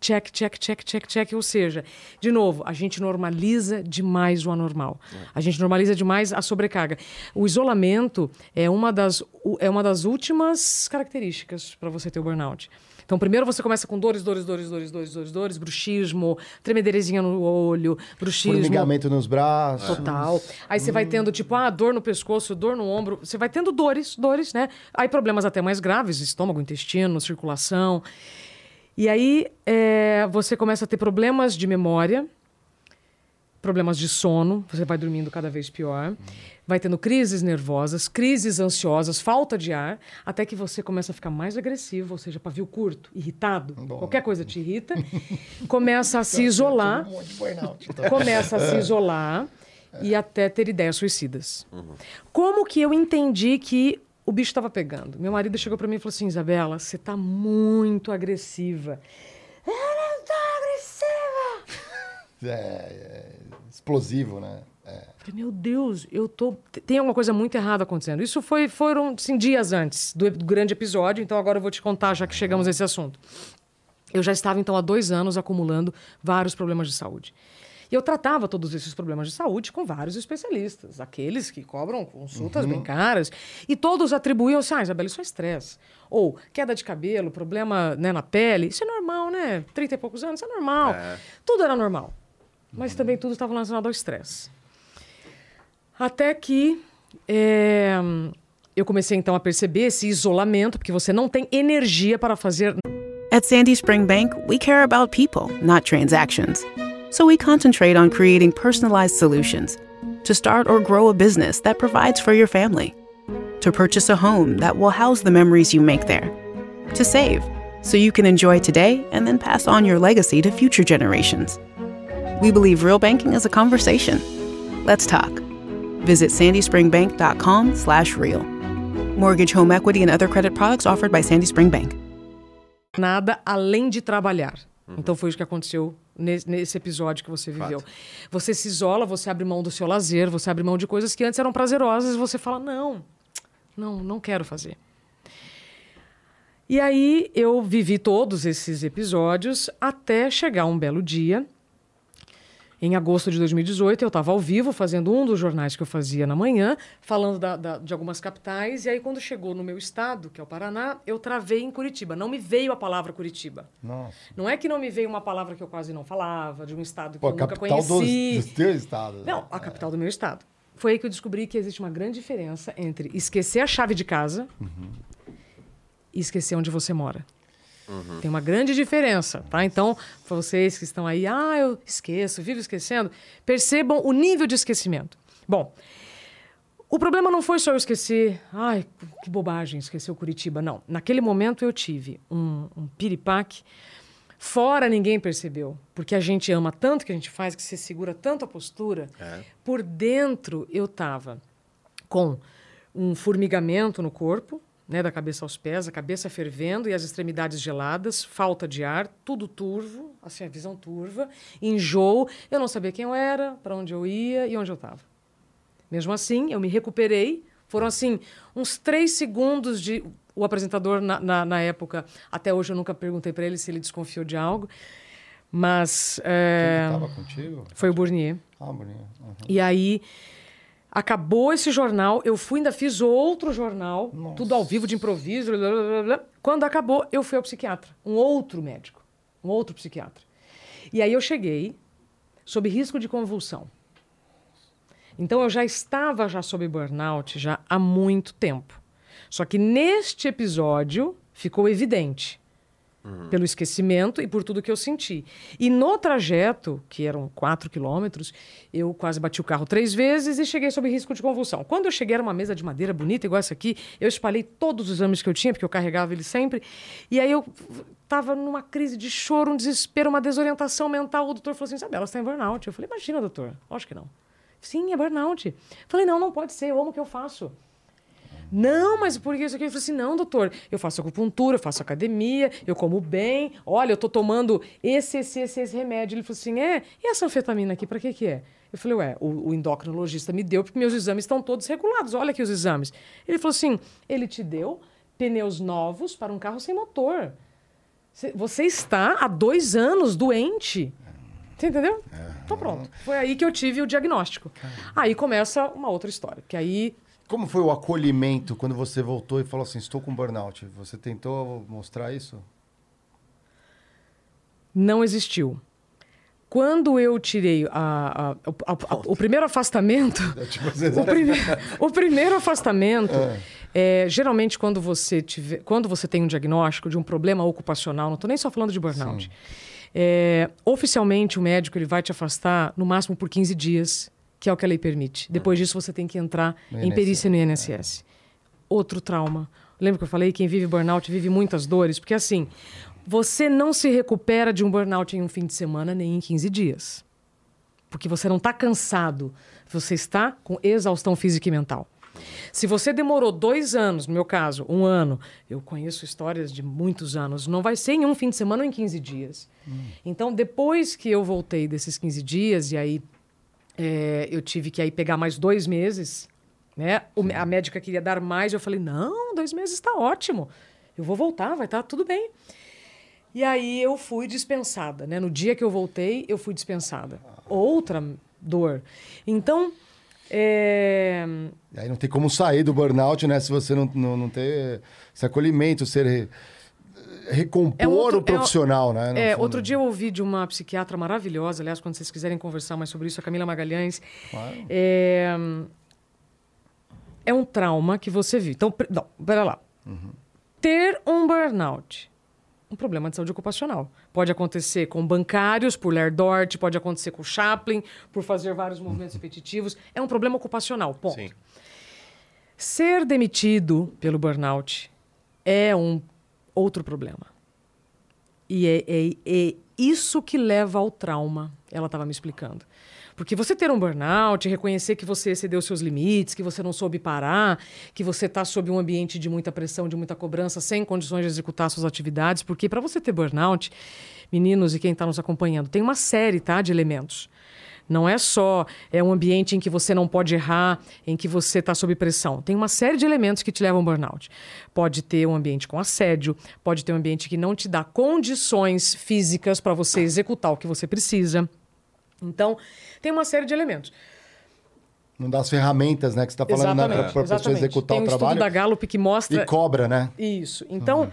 check, check, check, check, check. Ou seja, de novo, a gente normaliza demais o anormal. A gente normaliza demais a sobrecarga. O isolamento é uma das, é uma das últimas características para você ter o burnout. Então, primeiro você começa com dores, dores, dores, dores, dores, dores, dores, bruxismo, tremedeirezinha no olho, bruxismo. Formigamento nos braços. Total. Aí você vai tendo, tipo, ah, dor no pescoço, dor no ombro. Você vai tendo dores, dores, né? Aí problemas até mais graves, estômago, intestino, circulação. E aí é, você começa a ter problemas de memória, problemas de sono, você vai dormindo cada vez pior. Vai tendo crises nervosas, crises ansiosas, falta de ar, até que você começa a ficar mais agressivo, ou seja, pavio curto, irritado. Qualquer coisa te irrita. começa a se isolar de burnout, então. começa a se isolar e até ter ideias suicidas. Como que eu entendi que o bicho estava pegando? Meu marido chegou para mim e falou assim: Isabela, você tá muito agressiva. Eu não tô agressiva! É, é explosivo, né? É. Meu Deus, eu tô. Tem alguma coisa muito errada acontecendo. Isso foi, foram assim, dias antes do, do grande episódio, então agora eu vou te contar, já que chegamos a esse assunto. Eu já estava, então, há dois anos acumulando vários problemas de saúde. E eu tratava todos esses problemas de saúde com vários especialistas, aqueles que cobram consultas bem caras, e todos atribuíam assim, ah, Isabela, isso é estresse. Ou queda de cabelo, problema né, na pele, isso é normal, né? Trinta e poucos anos, isso é normal. Tudo era normal. Mas também tudo estava relacionado ao estresse. Até que é, eu comecei então a perceber esse isolamento, porque você não tem energia para fazer At Sandy Spring Bank, we care about people, not transactions. So we concentrate on creating personalized solutions to start or grow a business that provides for your family, to purchase a home that will house the memories you make there, to save so you can enjoy today and then pass on your legacy to future generations. We believe real banking is a conversation. Let's talk. Visit sandyspringbank.com/real. Mortgage, home equity, and other credit products offered by Sandy Spring Bank. nada além de trabalhar. Então foi isso que aconteceu nesse, nesse episódio que você viveu. Você se isola, você abre mão do seu lazer, você abre mão de coisas que antes eram prazerosas e você fala: não, não, não quero fazer. E aí eu vivi todos esses episódios até chegar um belo dia. Em agosto de 2018, eu estava ao vivo fazendo um dos jornais que eu fazia na manhã, falando da- da- de algumas capitais. E aí, quando chegou no meu estado, que é o Paraná, eu travei em Curitiba. Não me veio a palavra Curitiba. Nossa. Não é que não me veio uma palavra que eu quase não falava, de um estado que Pô, eu nunca capital conheci. dos teus estados. Não, a capital do meu estado. Foi aí que eu descobri que existe uma grande diferença entre esquecer a chave de casa e esquecer onde você mora. Tem uma grande diferença, tá? Então, para vocês que estão aí, ah, eu esqueço, vivo esquecendo, percebam o nível de esquecimento. Bom, o problema não foi só eu esquecer, ai, que bobagem, esqueceu Curitiba. Não, naquele momento eu tive um, um piripaque, fora ninguém percebeu, porque a gente ama tanto que a gente faz, que você segura tanto a postura. Por dentro eu tava com um formigamento no corpo, né, da cabeça aos pés, a cabeça fervendo e as extremidades geladas, falta de ar, tudo turvo, assim, a visão turva, enjoo, eu não sabia quem eu era, para onde eu ia e onde eu estava. Mesmo assim, eu me recuperei. Foram, assim, uns três segundos de. O apresentador, na, na, na época, até hoje eu nunca perguntei para ele se ele desconfiou de algo, mas. é, Quem que tava contigo? foi o Bournier. Ah, Bruninho. Uhum. E aí acabou esse jornal, eu fui ainda fiz outro jornal, tudo ao vivo de improviso. blá, blá, blá. Quando acabou, eu fui ao psiquiatra, um outro médico, um outro psiquiatra. E aí eu cheguei sob risco de convulsão. Então eu já estava já sob burnout já há muito tempo. Só que neste episódio ficou evidente pelo esquecimento e por tudo que eu senti. E no trajeto, que eram quatro quilômetros, eu quase bati o carro três vezes e cheguei sob risco de convulsão. Quando eu cheguei, era uma mesa de madeira bonita, igual essa aqui, eu espalhei todos os exames que eu tinha, porque eu carregava ele sempre. E aí eu estava numa crise de choro, um desespero, uma desorientação mental. O doutor falou assim: Isabela, você está em burnout. Eu falei: Imagina, doutor. Lógico que não. Sim, é burnout. Falei: Não, não pode ser. Eu amo o que eu faço. Não, mas por que isso aqui? Eu falei assim, não, doutor, eu faço acupuntura, eu faço academia, eu como bem, olha, eu tô tomando esse, esse, esse, esse remédio. Ele falou assim, é, e essa anfetamina aqui, para que que é? Eu falei, ué, o, o endocrinologista me deu porque meus exames estão todos regulados, olha aqui os exames. Ele falou assim, ele te deu pneus novos para um carro sem motor. Cê- Você está há dois anos doente. Você entendeu? Então pronto. Foi aí que eu tive o diagnóstico. Aí começa uma outra história, que aí Como foi o acolhimento quando você voltou e falou assim, estou com burnout? Você tentou mostrar isso? não existiu. Quando eu tirei a- a- o- a- o primeiro afastamento, É, tipo, o, prime- o primeiro afastamento, é, geralmente quando você, tiver, quando você tem um diagnóstico de um problema ocupacional, não estou nem só falando de burnout, é, oficialmente o médico ele vai te afastar no máximo por 15 dias, que é o que a lei permite. Depois disso você tem que entrar No em perícia no INSS. Outro trauma. Lembra que eu falei? Quem vive burnout vive muitas dores, porque assim, você não se recupera de um burnout em um fim de semana nem em 15 dias. Porque você não está cansado, você está com exaustão física e mental. Se você demorou dois anos, no meu caso, um ano, eu conheço histórias de muitos anos, não vai ser em um fim de semana ou em 15 dias. Então, depois que eu voltei desses 15 dias, e aí é, eu tive que aí pegar mais dois meses, né? O- a médica queria dar mais, eu falei, não, dois meses está ótimo. Eu vou voltar, vai estar tudo bem. E aí eu fui dispensada, né? No dia que eu voltei, eu fui dispensada. Outra dor. Então, é... E aí não tem como sair do burnout, né? Se você não, não, não ter esse acolhimento, ser recompor É outro- o profissional, né? É, fundo. outro dia eu ouvi de uma psiquiatra maravilhosa, aliás, quando vocês quiserem conversar mais sobre isso, a Camila Magalhães. Claro. É, é um trauma que você vive. Então, não, pera lá. Ter um burnout, um problema de saúde ocupacional. Pode acontecer com bancários, por ler Dort, pode acontecer com Chaplin, por fazer vários movimentos repetitivos. É um problema ocupacional, ponto. Sim. Ser demitido pelo burnout é um outro problema. E é, é- é isso que leva ao trauma, ela estava me explicando. Porque você ter um burnout, reconhecer que você excedeu seus limites, que você não soube parar, que você está sob um ambiente de muita pressão, de muita cobrança, sem condições de executar suas atividades. Porque para você ter burnout, meninos e quem está nos acompanhando, tem uma série tá, de elementos. Não é só é um ambiente em que você não pode errar, em que você está sob pressão. Tem uma série de elementos que te levam ao burnout. Pode ter um ambiente com assédio, pode ter um ambiente que não te dá condições físicas para você executar o que você precisa. Então, tem uma série de elementos. Não dá as ferramentas, né? Que você está falando né, para a pessoa executar tem um o estudo trabalho. da Gallup que mostra E cobra, né? isso. Então,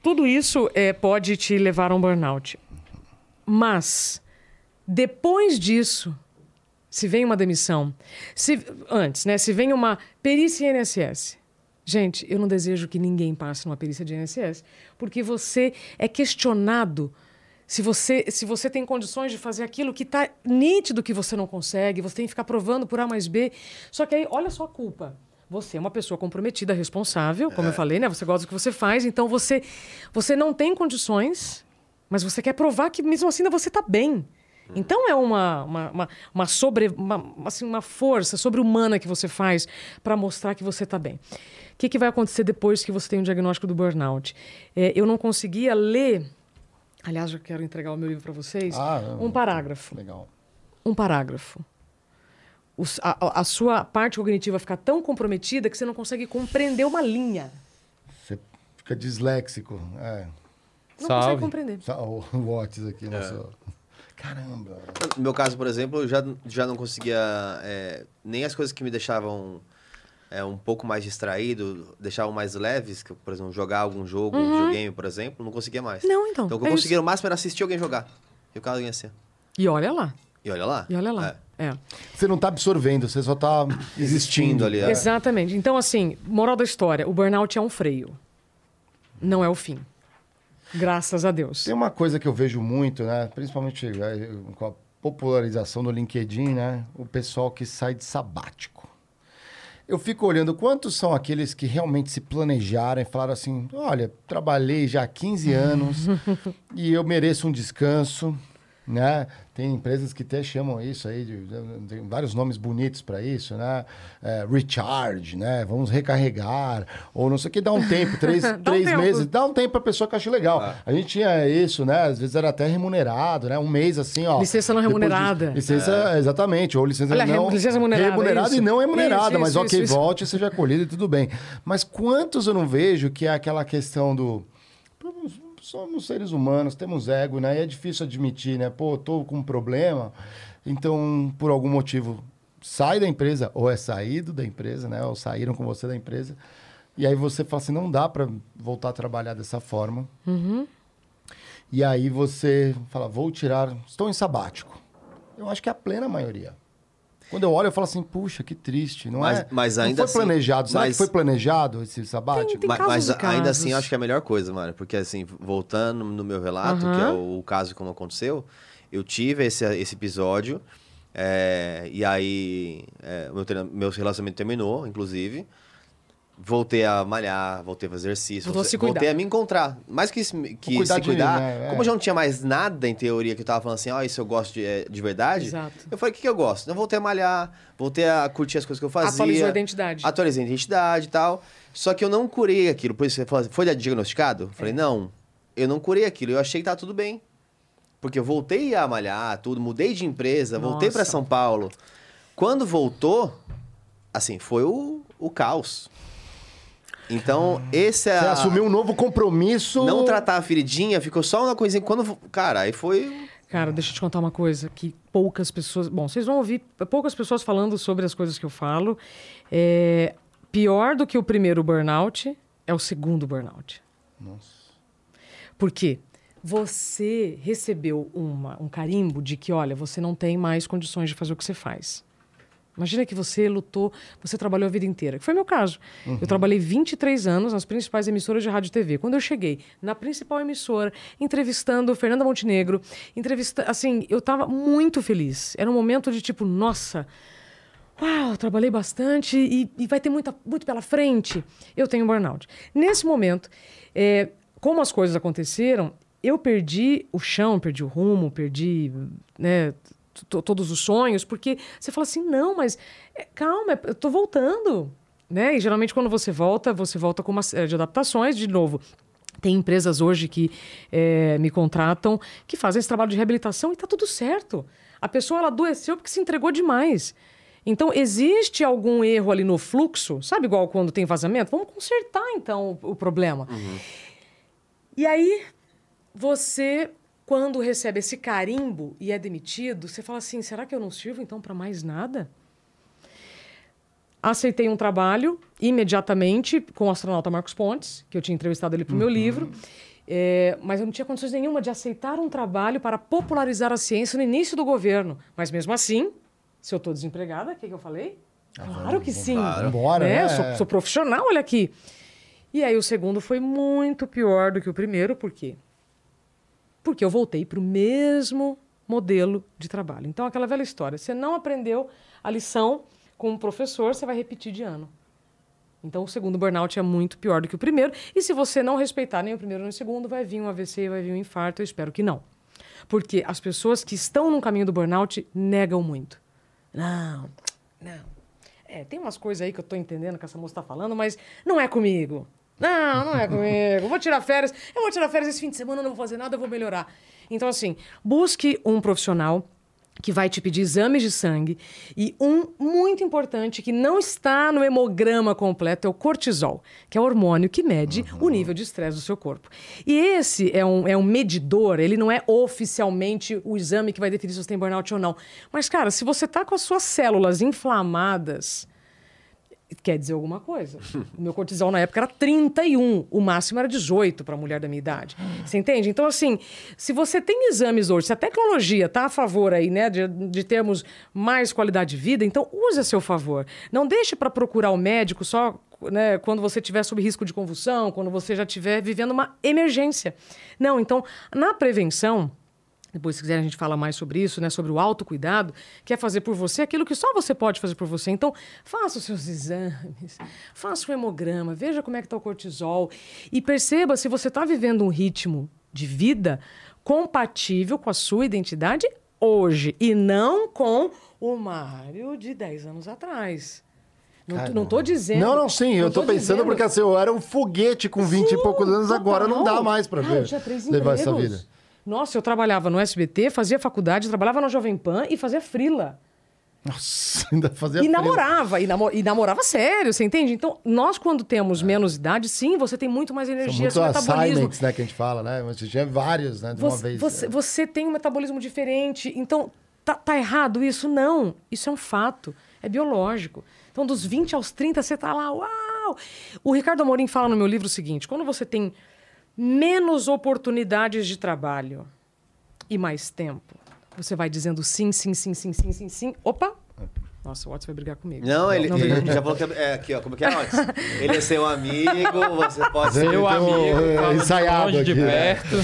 tudo isso é, pode te levar a um burnout. Mas, depois disso, se vem uma demissão, se, antes, né? Se vem uma perícia INSS. Gente, eu não desejo que ninguém passe numa perícia de INSS, porque você é questionado se você, se você tem condições de fazer aquilo que está nítido que você não consegue, você tem que ficar provando por A mais B. Só que aí, olha só a culpa. Você é uma pessoa comprometida, responsável, como eu falei, né? Você gosta do que você faz, então você, você não tem condições, mas você quer provar que mesmo assim você está bem. Então é uma, uma, uma, uma sobre, uma, assim, uma força sobre-humana que você faz para mostrar que você está bem. O que, que vai acontecer depois que você tem o diagnóstico do burnout? É, eu não conseguia ler. Aliás, eu quero entregar o meu livro para vocês. Ah, um parágrafo Legal. um parágrafo. Os- a, a- sua parte cognitiva fica tão comprometida que você não consegue compreender uma linha. Você fica disléxico. É. Não Salve. consegue compreender. Tá, O Watts aqui, nosso... Caramba. No meu caso, por exemplo, eu já, já não conseguia. é, nem as coisas que me deixavam é, um pouco mais distraído, deixavam mais leves, que, por exemplo, jogar algum jogo, um videogame, por exemplo, não conseguia mais. Não, então, Então, o que é eu isso. conseguia no máximo era assistir alguém jogar. E o cara ia ser. E olha lá. E olha lá. E olha lá. É. É. Você não tá absorvendo, você só tá existindo ali, é. Exatamente. Então, assim, moral da história: o burnout é um freio. Não é o fim. Graças a Deus. Tem uma coisa que eu vejo muito, né? Principalmente é, com a popularização do LinkedIn, né? O pessoal que sai de sabático. Eu fico olhando quantos são aqueles que realmente se planejaram e falaram assim: olha, trabalhei já há 15 anos e eu mereço um descanso, né? Tem empresas que até chamam isso aí, de, tem vários nomes bonitos para isso, né? É, recharge, né? Vamos recarregar, ou não sei o que, dá um tempo, três, Dá um três tempo. meses, dá um tempo para pessoa que acha legal. A gente tinha isso, né? Às vezes era até remunerado, né? Um mês assim, ó. Licença não Depois de- remunerada. Licença, exatamente, ou licença Olha, não... licença remunerada, remunerada e não remunerada, Isso, mas isso, ok, isso, volte seja acolhido e tudo bem. Mas quantos eu não vejo que é aquela questão do... Somos seres humanos, temos ego, né? E é difícil admitir, né? Pô, tô com um problema, então, por algum motivo, sai da empresa, ou é saído da empresa, né? Ou saíram com você da empresa. E aí você fala assim, não dá para voltar a trabalhar dessa forma. E aí você fala, vou tirar, estou em sabático. Eu acho que é a plena maioria. Quando eu olho, eu falo assim, puxa, que triste. Não, Mas- é, mas não ainda foi assim- planejado. Será mas- que foi planejado esse sabático? Tem casos mas e ainda assim, eu acho que é a melhor coisa, mano. Porque, assim, voltando no meu relato, que é o, o caso como aconteceu, eu tive esse, esse episódio, é, e aí é, meu, meu relacionamento terminou, inclusive. Voltei a malhar, voltei a fazer exercício, voltei cuidar. a me encontrar. Mais que, se- que Cuidar se cuidar, mim, né? É. como eu já não tinha mais nada em teoria que eu tava falando assim, ó, isso eu gosto de, é, de verdade. Exato. Eu falei, o que, que eu gosto? Então, eu voltei a malhar, voltei a curtir as coisas que eu fazia. Atualizou a identidade. Atualizei a identidade e tal. Só que eu não curei aquilo. Por isso você falou assim, foi diagnosticado? Eu É. falei, não, eu não curei aquilo. Eu achei que tá tudo bem. Porque eu voltei a malhar, tudo, mudei de empresa, voltei para Nossa. São Paulo. Quando voltou, assim, foi o, o caos. Então, esse é Você a... assumiu um novo compromisso. Não tratar a feridinha, ficou só uma coisinha. Quando. Cara, aí foi. Cara, deixa eu te contar uma coisa que poucas pessoas. Bom, vocês vão ouvir poucas pessoas falando sobre as coisas que eu falo. É, pior do que o primeiro burnout é o segundo burnout. Nossa. Por quê? Você recebeu uma, um carimbo de que, olha, você não tem mais condições de fazer o que você faz. Imagina que você lutou, você trabalhou a vida inteira, que foi meu caso. Eu trabalhei 23 anos nas principais emissoras de rádio e TV. Quando eu cheguei na principal emissora, entrevistando Fernanda Montenegro, entrevista, assim, eu estava muito feliz. Era um momento de tipo, nossa, uau, trabalhei bastante e, e vai ter muita, muito pela frente. Eu tenho burnout. Nesse momento, é, como as coisas aconteceram, eu perdi o chão, perdi o rumo, perdi né, todos os sonhos, porque você fala assim, não, mas é, calma, eu tô voltando. Né? E geralmente quando você volta, você volta com uma série de adaptações, de novo. Tem empresas hoje que é, me contratam que fazem esse trabalho de reabilitação e tá tudo certo. A pessoa ela adoeceu porque se entregou demais. Então, existe algum erro ali no fluxo? Sabe igual quando tem vazamento? Vamos consertar, então, o, o problema. E aí, você, quando recebe esse carimbo e é demitido, você fala assim: será que eu não sirvo então para mais nada? Aceitei um trabalho imediatamente com o astronauta Marcos Pontes, que eu tinha entrevistado ele para o meu livro, é, mas eu não tinha condições nenhuma de aceitar um trabalho para popularizar a ciência no início do governo. Mas mesmo assim, se eu estou desempregada, o que, que eu falei? claro que sim. Vambora, né? né? Sou, sou profissional, olha aqui. E aí o segundo foi muito pior do que o primeiro, por quê? Porque eu voltei para o mesmo modelo de trabalho. Então, aquela velha história: você não aprendeu a lição com o professor, você vai repetir de ano. Então, o segundo burnout é muito pior do que o primeiro. E se você não respeitar nem o primeiro nem o segundo, vai vir um AVC, vai vir um infarto. Eu espero que não. Porque as pessoas que estão no caminho do burnout negam muito. Não, não. É, tem umas coisas aí que eu tô entendendo que essa moça tá falando, mas não é comigo. Não, não é comigo. Vou tirar férias. Eu vou tirar férias esse fim de semana, não vou fazer nada, eu vou melhorar. Então, assim, busque um profissional que vai te pedir exames de sangue e um muito importante que não está no hemograma completo é o cortisol, que é o hormônio que mede o nível de estresse do seu corpo. E esse é um, é um medidor, ele não é oficialmente o exame que vai definir se você tem burnout ou não. Mas, cara, se você está com as suas células inflamadas, quer dizer alguma coisa. O meu cortisol na época era 31, o máximo era 18 para mulher da minha idade. Você entende? Então, assim, se você tem exames hoje, se a tecnologia está a favor aí, né, de, de termos mais qualidade de vida, então use a seu favor. Não deixe para procurar o médico só né, quando você estiver sob risco de convulsão, quando você já estiver vivendo uma emergência. Não, então, na prevenção, depois, se quiser, a gente fala mais sobre isso, né? Sobre o autocuidado, que é fazer por você aquilo que só você pode fazer por você. Então, faça os seus exames, faça o hemograma, veja como é que está o cortisol e perceba se você está vivendo um ritmo de vida compatível com a sua identidade hoje e não com o Mário de 10 anos atrás. Não, não tô dizendo. Não, não, sim, eu tô, pensando dizendo- porque assim, eu era um foguete com 20 e poucos anos, agora não dá mais pra Ah, ver eu tinha três levar essa empregos. vida. Nossa, eu trabalhava no SBT, fazia faculdade, trabalhava na Jovem Pan e fazia frila. Nossa, ainda fazia E namorava, e, e namorava sério, você entende? Então, nós quando temos menos idade, sim, você tem muito mais É. São energia, muitos seu metabolismo. né, que a gente fala, né? Mas tinha vários, né, de uma Você, vez. você, você tem um metabolismo diferente. Então, tá, tá errado isso? Não. Isso é um fato. É biológico. Então, dos 20 aos 30, você tá lá, uau! O Ricardo Amorim fala no meu livro o seguinte: quando você tem menos oportunidades de trabalho e mais tempo, você vai dizendo sim, sim, sim, sim, sim, sim, sim. Opa! Nossa, o Watson vai brigar comigo. Não, ele, ele brigou. já falou que é, é aqui, ó. Como que é, Alex? Ele é seu amigo, você pode ser. Então, amigo, é, de ensaiado longe, de aqui, né? perto.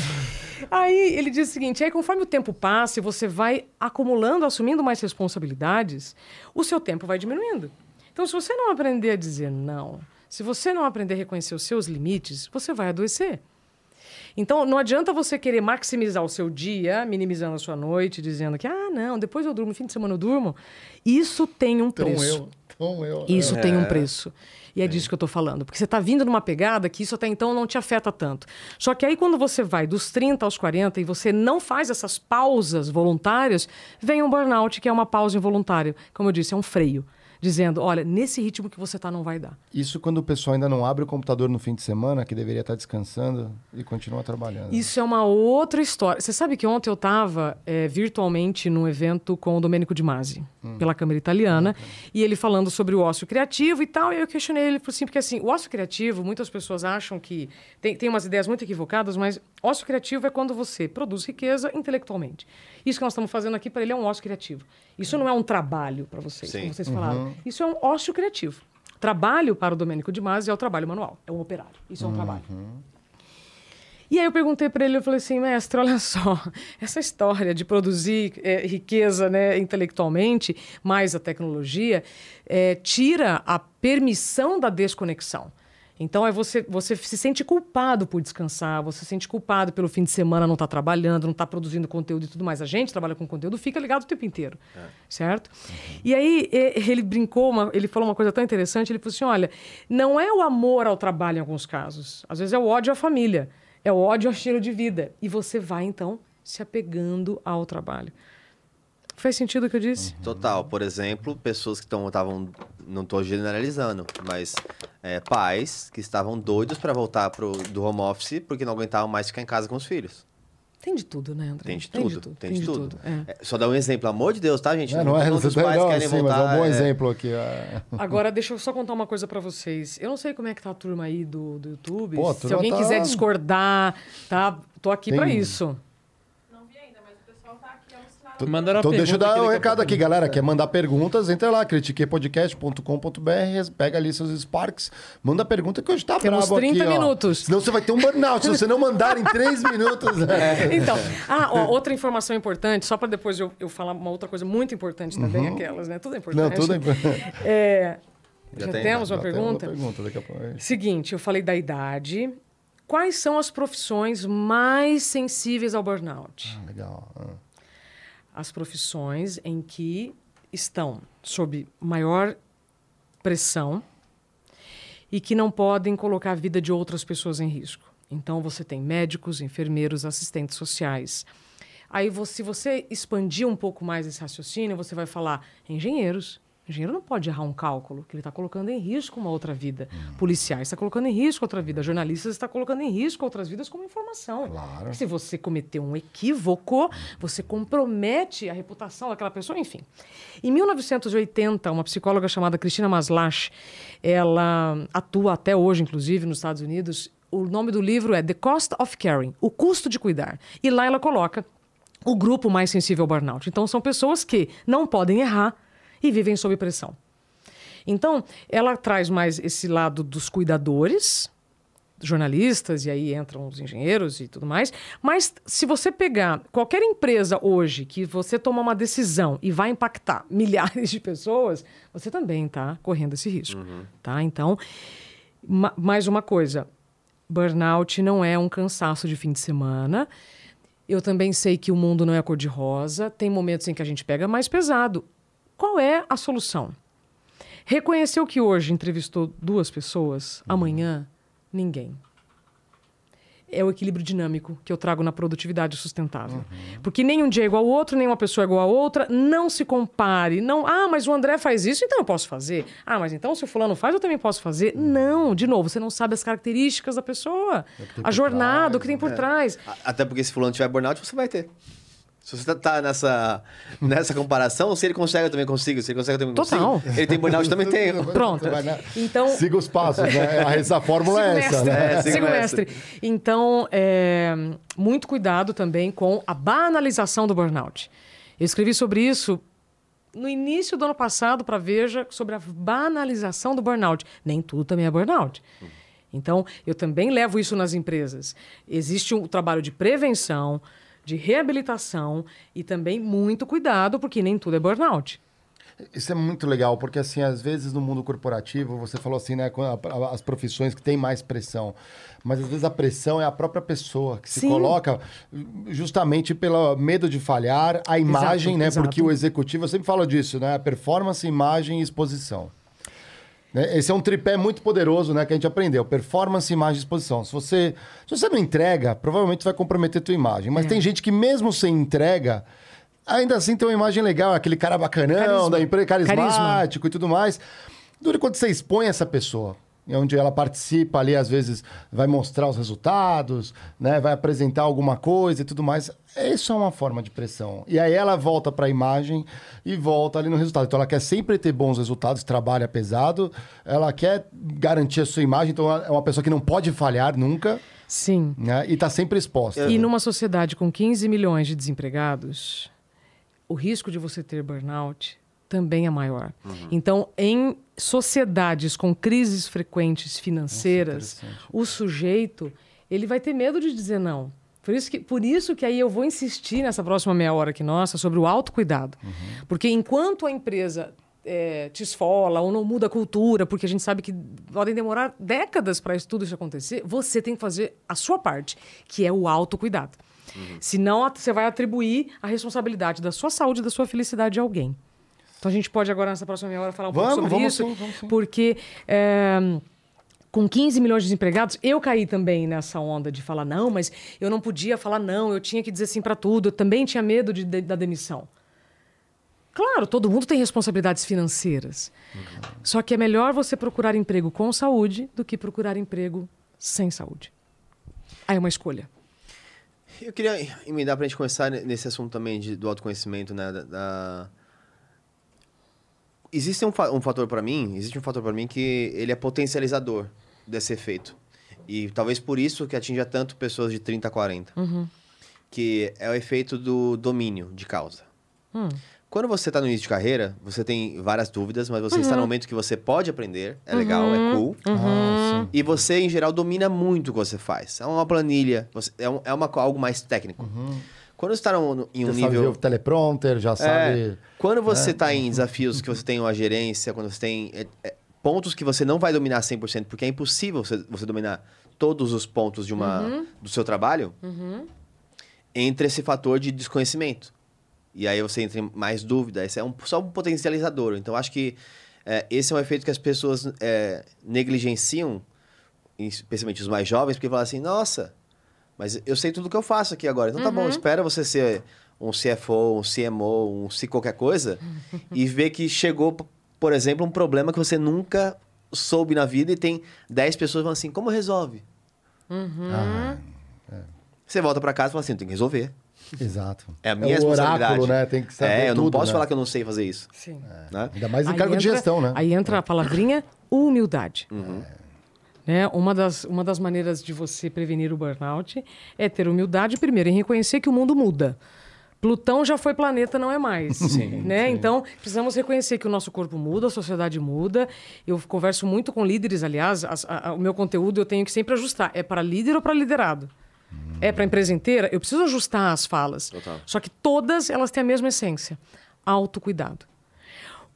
Aí ele diz o seguinte: aí conforme o tempo passa e você vai acumulando, assumindo mais responsabilidades, o seu tempo vai diminuindo. Então, se você não aprender a dizer não, se você não aprender a reconhecer os seus limites, você vai adoecer. Então, não adianta você querer maximizar o seu dia, minimizando a sua noite, dizendo que, ah, não, depois eu durmo, fim de semana eu durmo. Isso tem um Então preço. eu, então eu. Isso tem um preço. E é disso que eu tô falando. Porque você tá vindo numa pegada que isso até então não te afeta tanto. Só que aí, quando você vai dos 30 aos 40 e você não faz essas pausas voluntárias, vem um burnout, que é uma pausa involuntária. Como eu disse, é um freio. Dizendo: olha, nesse ritmo que você está, não vai dar. Isso quando o pessoal ainda não abre o computador no fim de semana, que deveria estar descansando e continua trabalhando. Isso é uma outra história. Você sabe que ontem eu estava é, virtualmente num evento com o Domenico Di Masi, hum. pela Câmara Italiana, hum. e ele falando sobre o ócio criativo e tal, e eu questionei ele, assim, porque assim, o ócio criativo, muitas pessoas acham que. Tem, tem umas ideias muito equivocadas, mas ócio criativo é quando você produz riqueza intelectualmente. Isso que nós estamos fazendo aqui para ele é um ócio criativo. Isso não é um trabalho para vocês, Sim. como vocês falaram. Uhum. Isso é um ócio criativo. Trabalho para o Domênico de Masi é o trabalho manual, é um operário. Isso é um uhum. trabalho. E aí eu perguntei para ele, eu falei assim, mestre, olha só, essa história de produzir é, riqueza né, intelectualmente, mais a tecnologia, é, tira a permissão da desconexão. Então é você, você se sente culpado por descansar, você se sente culpado pelo fim de semana não estar tá trabalhando, não estar tá produzindo conteúdo e tudo mais. A gente trabalha com conteúdo, fica ligado o tempo inteiro, é. certo? Uhum. E aí ele brincou, uma, ele falou uma coisa tão interessante, ele falou assim, olha, não é o amor ao trabalho em alguns casos, às vezes é o ódio à família, é o ódio ao estilo de vida. E você vai, então, se apegando ao trabalho. Faz sentido o que eu disse? Total. Por exemplo, pessoas que estavam. Não estou generalizando, mas é, pais que estavam doidos para voltar pro, do home office porque não aguentavam mais ficar em casa com os filhos. Tem de tudo, né, André? Tem de tudo. Tem de tudo. Tem de tudo. É. É, só dar um exemplo, amor de Deus, tá, gente? É, não, é, os pais não, querem sim, voltar. Mas é um bom é. exemplo aqui. É. Agora, deixa eu só contar uma coisa para vocês. Eu não sei como é que tá a turma aí do, do YouTube. Pô, Se alguém tá... quiser discordar, tá? Tô aqui Tem... para isso. Mandaram então deixa eu dar o um recado aqui, galera. Quer mandar perguntas, entra lá, critiquepodcast.com.br, pega ali seus Sparks, manda pergunta que hoje tá Temos bravo 30 aqui, minutos. Ó. Senão você vai ter um burnout, se você não mandar em 3 minutos. É. Então, ah, ó, outra informação importante, só para depois eu, eu falar uma outra coisa muito importante também, uhum. aquelas, né? Tudo é importante. Não, tudo é importante. É, já, já tem, temos uma já pergunta? Uma pergunta daqui a pouco. Seguinte, eu falei da idade. Quais são as profissões mais sensíveis ao burnout? Ah, legal. Ah as profissões em que estão sob maior pressão e que não podem colocar a vida de outras pessoas em risco. Então você tem médicos, enfermeiros, assistentes sociais. Aí, você, se você expandir um pouco mais esse raciocínio, você vai falar engenheiros, o engenheiro não pode errar um cálculo, que ele está colocando em risco uma outra vida. Hum. Policiais está colocando em risco outra vida. Jornalistas está colocando em risco outras vidas como informação. Claro. Se você cometer um equívoco, você compromete a reputação daquela pessoa, enfim. Em 1980, uma psicóloga chamada Cristina Maslach, ela atua até hoje, inclusive, nos Estados Unidos. O nome do livro é The Cost of Caring, o custo de cuidar. E lá ela coloca o grupo mais sensível ao burnout. Então, são pessoas que não podem errar, e vivem sob pressão. Então, ela traz mais esse lado dos cuidadores, jornalistas, e aí entram os engenheiros e tudo mais. Mas se você pegar qualquer empresa hoje que você toma uma decisão e vai impactar milhares de pessoas, você também está correndo esse risco. Uhum. Tá? Então, ma mais uma coisa: burnout não é um cansaço de fim de semana. Eu também sei que o mundo não é cor-de-rosa. Tem momentos em que a gente pega mais pesado. Qual é a solução? Reconheceu que hoje entrevistou duas pessoas, amanhã, ninguém. É o equilíbrio dinâmico que eu trago na produtividade sustentável. Uhum. Porque nem um dia é igual ao outro, nem uma pessoa é igual a outra. Não se compare. Não, ah, mas o André faz isso, então eu posso fazer. Ah, mas então se o fulano faz, eu também posso fazer. Uhum. Não, de novo, você não sabe as características da pessoa. A jornada, trás, o que tem por é. trás. Até porque se fulano tiver burnout, você vai ter. Se você tá nessa, nessa comparação, se ele consegue, eu também consigo. Se ele consegue, eu também Total. consigo. Ele tem burnout, eu também tenho. Pronto. Então, siga os passos, né? Essa fórmula é essa, mestre. né? É, siga o mestre. Então, é, muito cuidado também com a banalização do burnout. Eu escrevi sobre isso no início do ano passado para Veja sobre a banalização do burnout. Nem tudo também é burnout. Então, eu também levo isso nas empresas. Existe um trabalho de prevenção, de reabilitação e também muito cuidado, porque nem tudo é burnout. Isso é muito legal, porque assim, às vezes no mundo corporativo, você falou assim, né, as profissões que têm mais pressão, mas às vezes a pressão é a própria pessoa que se Sim. coloca justamente pelo medo de falhar, a imagem, exato, né, exato. porque o executivo, eu sempre falo disso, né, performance, imagem e exposição. Né? Esse é um tripé muito poderoso né, que a gente aprendeu. Performance, imagem e exposição. Se você, se você não entrega, provavelmente vai comprometer a tua imagem. Mas é. tem gente que mesmo sem entrega ainda assim tem uma imagem legal, aquele cara bacanão Carisma. da empresa, carismático e tudo mais. Dura quando você expõe essa pessoa, onde ela participa ali, às vezes vai mostrar os resultados, né? vai apresentar alguma coisa e tudo mais. Isso é uma forma de pressão. E aí ela volta para a imagem e volta ali no resultado. Então ela quer sempre ter bons resultados, trabalha pesado, ela quer garantir a sua imagem, então é uma pessoa que não pode falhar nunca, Sim. né? E está sempre exposta. E numa sociedade com 15 milhões de desempregados, o risco de você ter burnout também é maior. Então, em sociedades com crises frequentes financeiras, interessante. o sujeito ele vai ter medo de dizer não. Por isso, que, por isso que aí eu vou insistir nessa próxima meia hora aqui nossa sobre o autocuidado. Porque enquanto a empresa eh, te esfola ou não muda a cultura, porque a gente sabe que podem demorar décadas para isso tudo isso acontecer, você tem que fazer a sua parte, que é o autocuidado. Senão, at- você vai atribuir a responsabilidade da sua saúde e da sua felicidade a alguém. Então, a gente pode agora, nessa próxima meia hora, falar um Vamos, pouco sobre vamos isso. sim, vamos sim. Porque... eh, com 15 milhões de desempregados, eu caí também nessa onda de falar não, mas eu não podia falar não, eu tinha que dizer sim para tudo, eu também tinha medo de- de- da demissão. Claro, todo mundo tem responsabilidades financeiras. Só que é melhor você procurar emprego com saúde do que procurar emprego sem saúde. Aí é uma escolha. Eu queria emendar pra gente começar ne- nesse assunto também de- do autoconhecimento, né? Da, da- Existe um, fa- um fator pra mim, existe um fator para mim que ele é potencializador desse efeito. E talvez por isso que atinja tanto pessoas de 30 a 40. Que é o efeito do domínio de causa. Quando você está no início de carreira, você tem várias dúvidas, mas você está no momento que você pode aprender, é legal, é cool. Ah, sim. E você, em geral, domina muito o que você faz. É uma planilha, você- é, um- é uma, algo mais técnico. Quando você está em um Já sabe ver nível. o teleprompter, já É, sabe... quando você está em desafios que você tem uma gerência, quando você tem é, é, pontos que você não vai dominar 100%, porque é impossível você, você dominar todos os pontos de uma, do seu trabalho, entra esse fator de desconhecimento. E aí você entra em mais dúvida. Esse é um, só um potencializador. Então, acho que é, esse é um efeito que as pessoas é, negligenciam, especialmente os mais jovens, porque falam assim, nossa, mas eu sei tudo que eu faço aqui agora. Então tá bom, espera você ser um CFO, um CMO, um C qualquer coisa, e ver que chegou, por exemplo, um problema que você nunca soube na vida e tem 10 pessoas falando assim, como resolve? Ah, Você volta pra casa e fala assim, tem que resolver. exato. É a minha o responsabilidade. oráculo, né? Tem que saber É, eu não tudo, posso né? falar que eu não sei fazer isso. Sim. Né? Ainda mais em Aí cargo de entra- gestão, né? Aí entra a palavrinha humildade. Uhum. Né? Uma, das, uma das maneiras de você prevenir o burnout é ter humildade, primeiro, em reconhecer que o mundo muda. Plutão já foi planeta, não é mais. né? Então, precisamos reconhecer que o nosso corpo muda, a sociedade muda. Eu converso muito com líderes, aliás, as- a- a- o meu conteúdo eu tenho que sempre ajustar. É para líder ou para liderado? É para a empresa inteira? Eu preciso ajustar as falas. Total. Só que todas elas têm a mesma essência: autocuidado.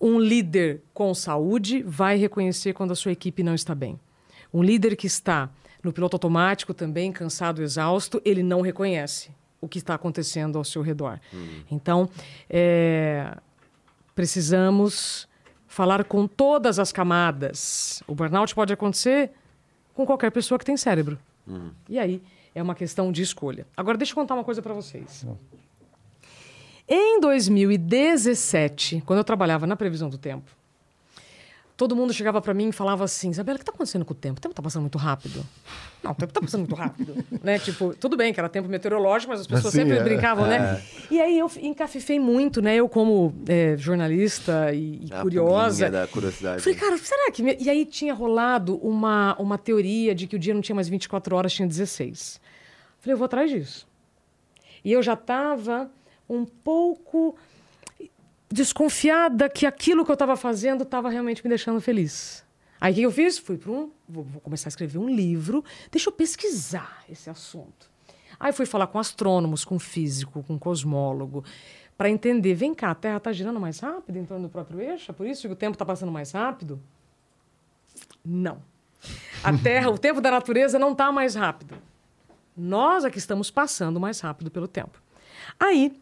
Um líder com saúde vai reconhecer quando a sua equipe não está bem. Um líder que está no piloto automático também, cansado, exausto, ele não reconhece o que está acontecendo ao seu redor. Então, é, precisamos falar com todas as camadas. O burnout pode acontecer com qualquer pessoa que tem cérebro. E aí é uma questão de escolha. Agora, deixa eu contar uma coisa para vocês. Em 2017, quando eu trabalhava na previsão do tempo, todo mundo chegava para mim e falava assim: Isabela, o que está acontecendo com o tempo? O tempo está passando muito rápido. Não, o tempo está passando muito rápido. né? Tipo, tudo bem que era tempo meteorológico, mas as pessoas Sim, sempre é. brincavam, né? E aí eu encafifei muito, né? Eu, como é, jornalista e, e A curiosa. da curiosidade. Falei, cara, será que. E aí tinha rolado uma, uma teoria de que o dia não tinha mais 24 horas, tinha 16. Falei, eu vou atrás disso. E eu já estava um pouco desconfiada que aquilo que eu estava fazendo estava realmente me deixando feliz. Aí o que eu fiz? Fui para um. Vou, vou começar a escrever um livro, deixa eu pesquisar esse assunto. Aí fui falar com astrônomos, com físico, com cosmólogo, para entender: vem cá, a Terra está girando mais rápido em torno do próprio eixo? É por isso que o tempo está passando mais rápido? Não. A Terra, o tempo da natureza não está mais rápido. Nós é que estamos passando mais rápido pelo tempo. Aí,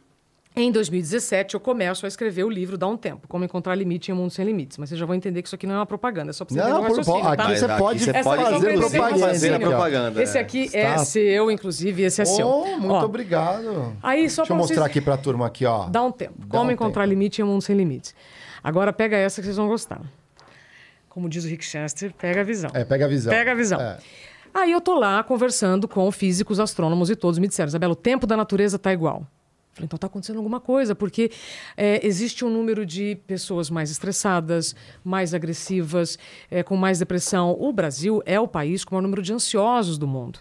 Em 2017, eu começo a escrever o livro Dá um Tempo, Como Encontrar Limite em um Mundo Sem Limites. Mas vocês já vão entender que isso aqui não é uma propaganda, é só pra você Não, entender o raciocínio, aqui tá? Você aqui pode você Essa pode, é inclusive, propaganda, fazer a ó. propaganda. Esse é. aqui é seu, inclusive, esse é seu. Oh, muito Ó, obrigado. Aí, só Deixa eu mostrar vocês- aqui pra turma aqui, ó. Dá um tempo. Dá Como um encontrar tempo. limite em um mundo sem limites. Agora pega essa que vocês vão gostar. Como diz o Rick Chester, pega a visão. É, pega a visão. Pega a visão. É. Aí eu tô lá conversando com físicos, astrônomos e todos me disseram, Isabela, o tempo da natureza tá igual. Falei, então tá acontecendo alguma coisa, porque é, existe um número de pessoas mais estressadas, mais agressivas, é, com mais depressão. O Brasil é o país com o maior número de ansiosos do mundo.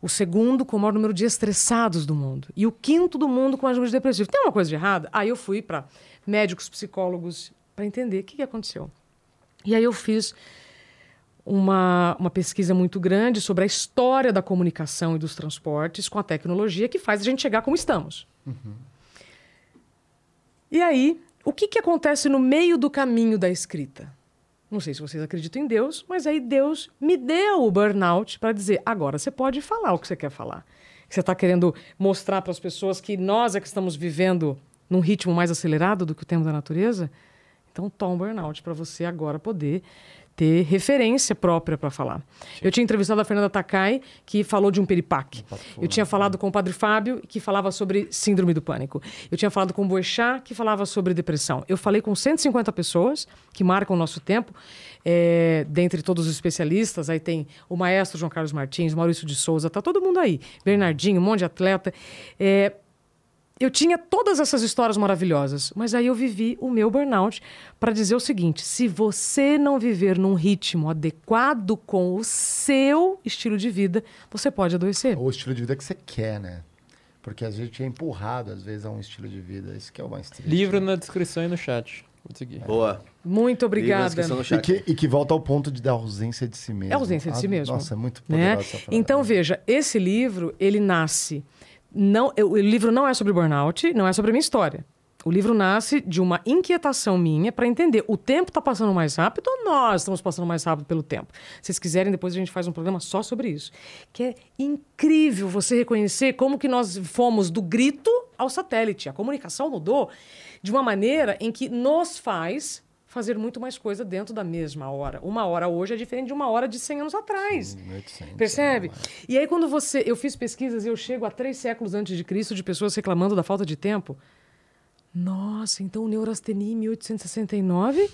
O segundo com o maior número de estressados do mundo. E o quinto do mundo com o maior número de depressivos. Tem uma coisa de errada? Aí eu fui para médicos, psicólogos, para entender o que, que aconteceu. E aí eu fiz uma, uma pesquisa muito grande sobre a história da comunicação e dos transportes com a tecnologia que faz a gente chegar como estamos. E aí, o que, que acontece no meio do caminho da escrita? Não sei se vocês acreditam em Deus, mas aí Deus me deu o burnout para dizer: agora você pode falar o que você quer falar. Você está querendo mostrar para as pessoas que nós é que estamos vivendo num ritmo mais acelerado do que o tempo da natureza? Então, toma um burnout para você agora poder ter referência própria para falar. Eu tinha entrevistado a Fernanda Takai, que falou de um peripaque. Eu tinha falado com o Padre Fábio, que falava sobre síndrome do pânico. Eu tinha falado com o Boechat, que falava sobre depressão. Eu falei com 150 pessoas que marcam o nosso tempo. É, dentre todos os especialistas, aí tem o maestro João Carlos Martins, Maurício de Souza, tá todo mundo aí. Bernardinho, um monte de atleta. É, eu tinha todas essas histórias maravilhosas, mas aí eu vivi o meu burnout para dizer o seguinte: se você não viver num ritmo adequado com o seu estilo de vida, você pode adoecer. Ou o estilo de vida que você quer, né? Porque a gente é empurrado, às vezes, a um estilo de vida. Isso que é o mais triste. Livro na descrição e no chat. Vou seguir. Boa. Muito obrigada. E que, e que volta ao ponto de da ausência de si mesmo. É ausência de si Ah, mesmo. Nossa, é muito né? poderosa essa frase. Então veja, esse livro ele nasce não, eu- o livro não é sobre burnout, não é sobre a minha história. O livro nasce de uma inquietação minha para entender o tempo está passando mais rápido ou nós estamos passando mais rápido pelo tempo. Se vocês quiserem, depois a gente faz um programa só sobre isso. Que é incrível você reconhecer como que nós fomos do grito ao satélite. A comunicação mudou de uma maneira em que nos faz fazer muito mais coisa dentro da mesma hora. Uma hora hoje é diferente de uma hora de 100 anos atrás. 1800, Percebe? né? E aí, quando você. Eu fiz pesquisas e eu chego a três séculos antes de Cristo de pessoas reclamando da falta de tempo. Nossa, então neurastenia em 1869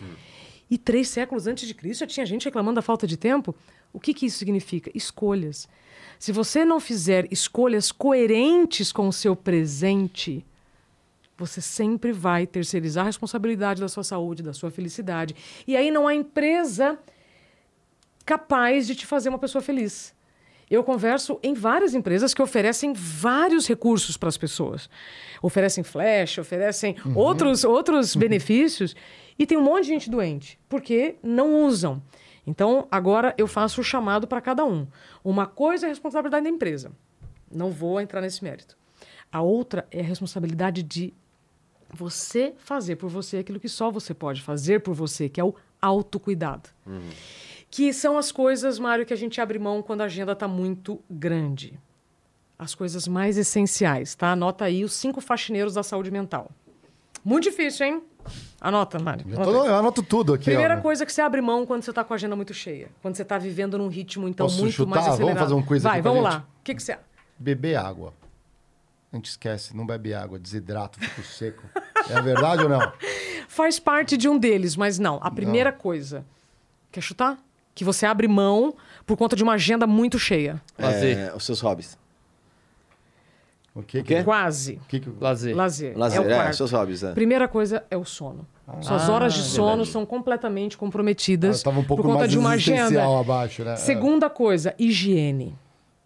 e três séculos antes de Cristo já tinha gente reclamando da falta de tempo? O que, que isso significa? Escolhas. Se você não fizer escolhas coerentes com o seu presente, você sempre vai terceirizar a responsabilidade da sua saúde, da sua felicidade. E aí não há empresa capaz de te fazer uma pessoa feliz. Eu converso em várias empresas que oferecem vários recursos para as pessoas. Oferecem flash, oferecem outros, outros benefícios e tem um monte de gente doente, porque não usam. Então, agora eu faço o chamado para cada um. Uma coisa é a responsabilidade da empresa. Não vou entrar nesse mérito. A outra é a responsabilidade de você fazer por você aquilo que só você pode fazer por você, que é o autocuidado. Que são as coisas, Mário, que a gente abre mão quando a agenda está muito grande. As coisas mais essenciais, tá? Anota aí os cinco faxineiros da saúde mental. Muito difícil, hein? Anota, Mário. Eu, tô- eu anoto tudo aqui. Primeira ó. coisa que você abre mão quando você está com a agenda muito cheia. Quando você está vivendo num ritmo, então, Posso muito chutar? mais Vamos acelerado. fazer um quiz Vai, aqui vamos lá. O que, que você... Beber água. A gente esquece, não bebe água, desidrata, fica seco. É verdade ou não? Faz parte de um deles, mas não. A primeira coisa... Quer chutar? Que você abre mão por conta de uma agenda muito cheia. Lazer. É, os seus hobbies. O que, que, Quase. o que, que Lazer. Lazer. Lazer, é o é, seus hobbies. É. Primeira coisa é o sono. Suas Ah, horas de sono verdade. são completamente comprometidas Estava um pouco por conta mais de uma agenda. abaixo, né? Segunda coisa, higiene.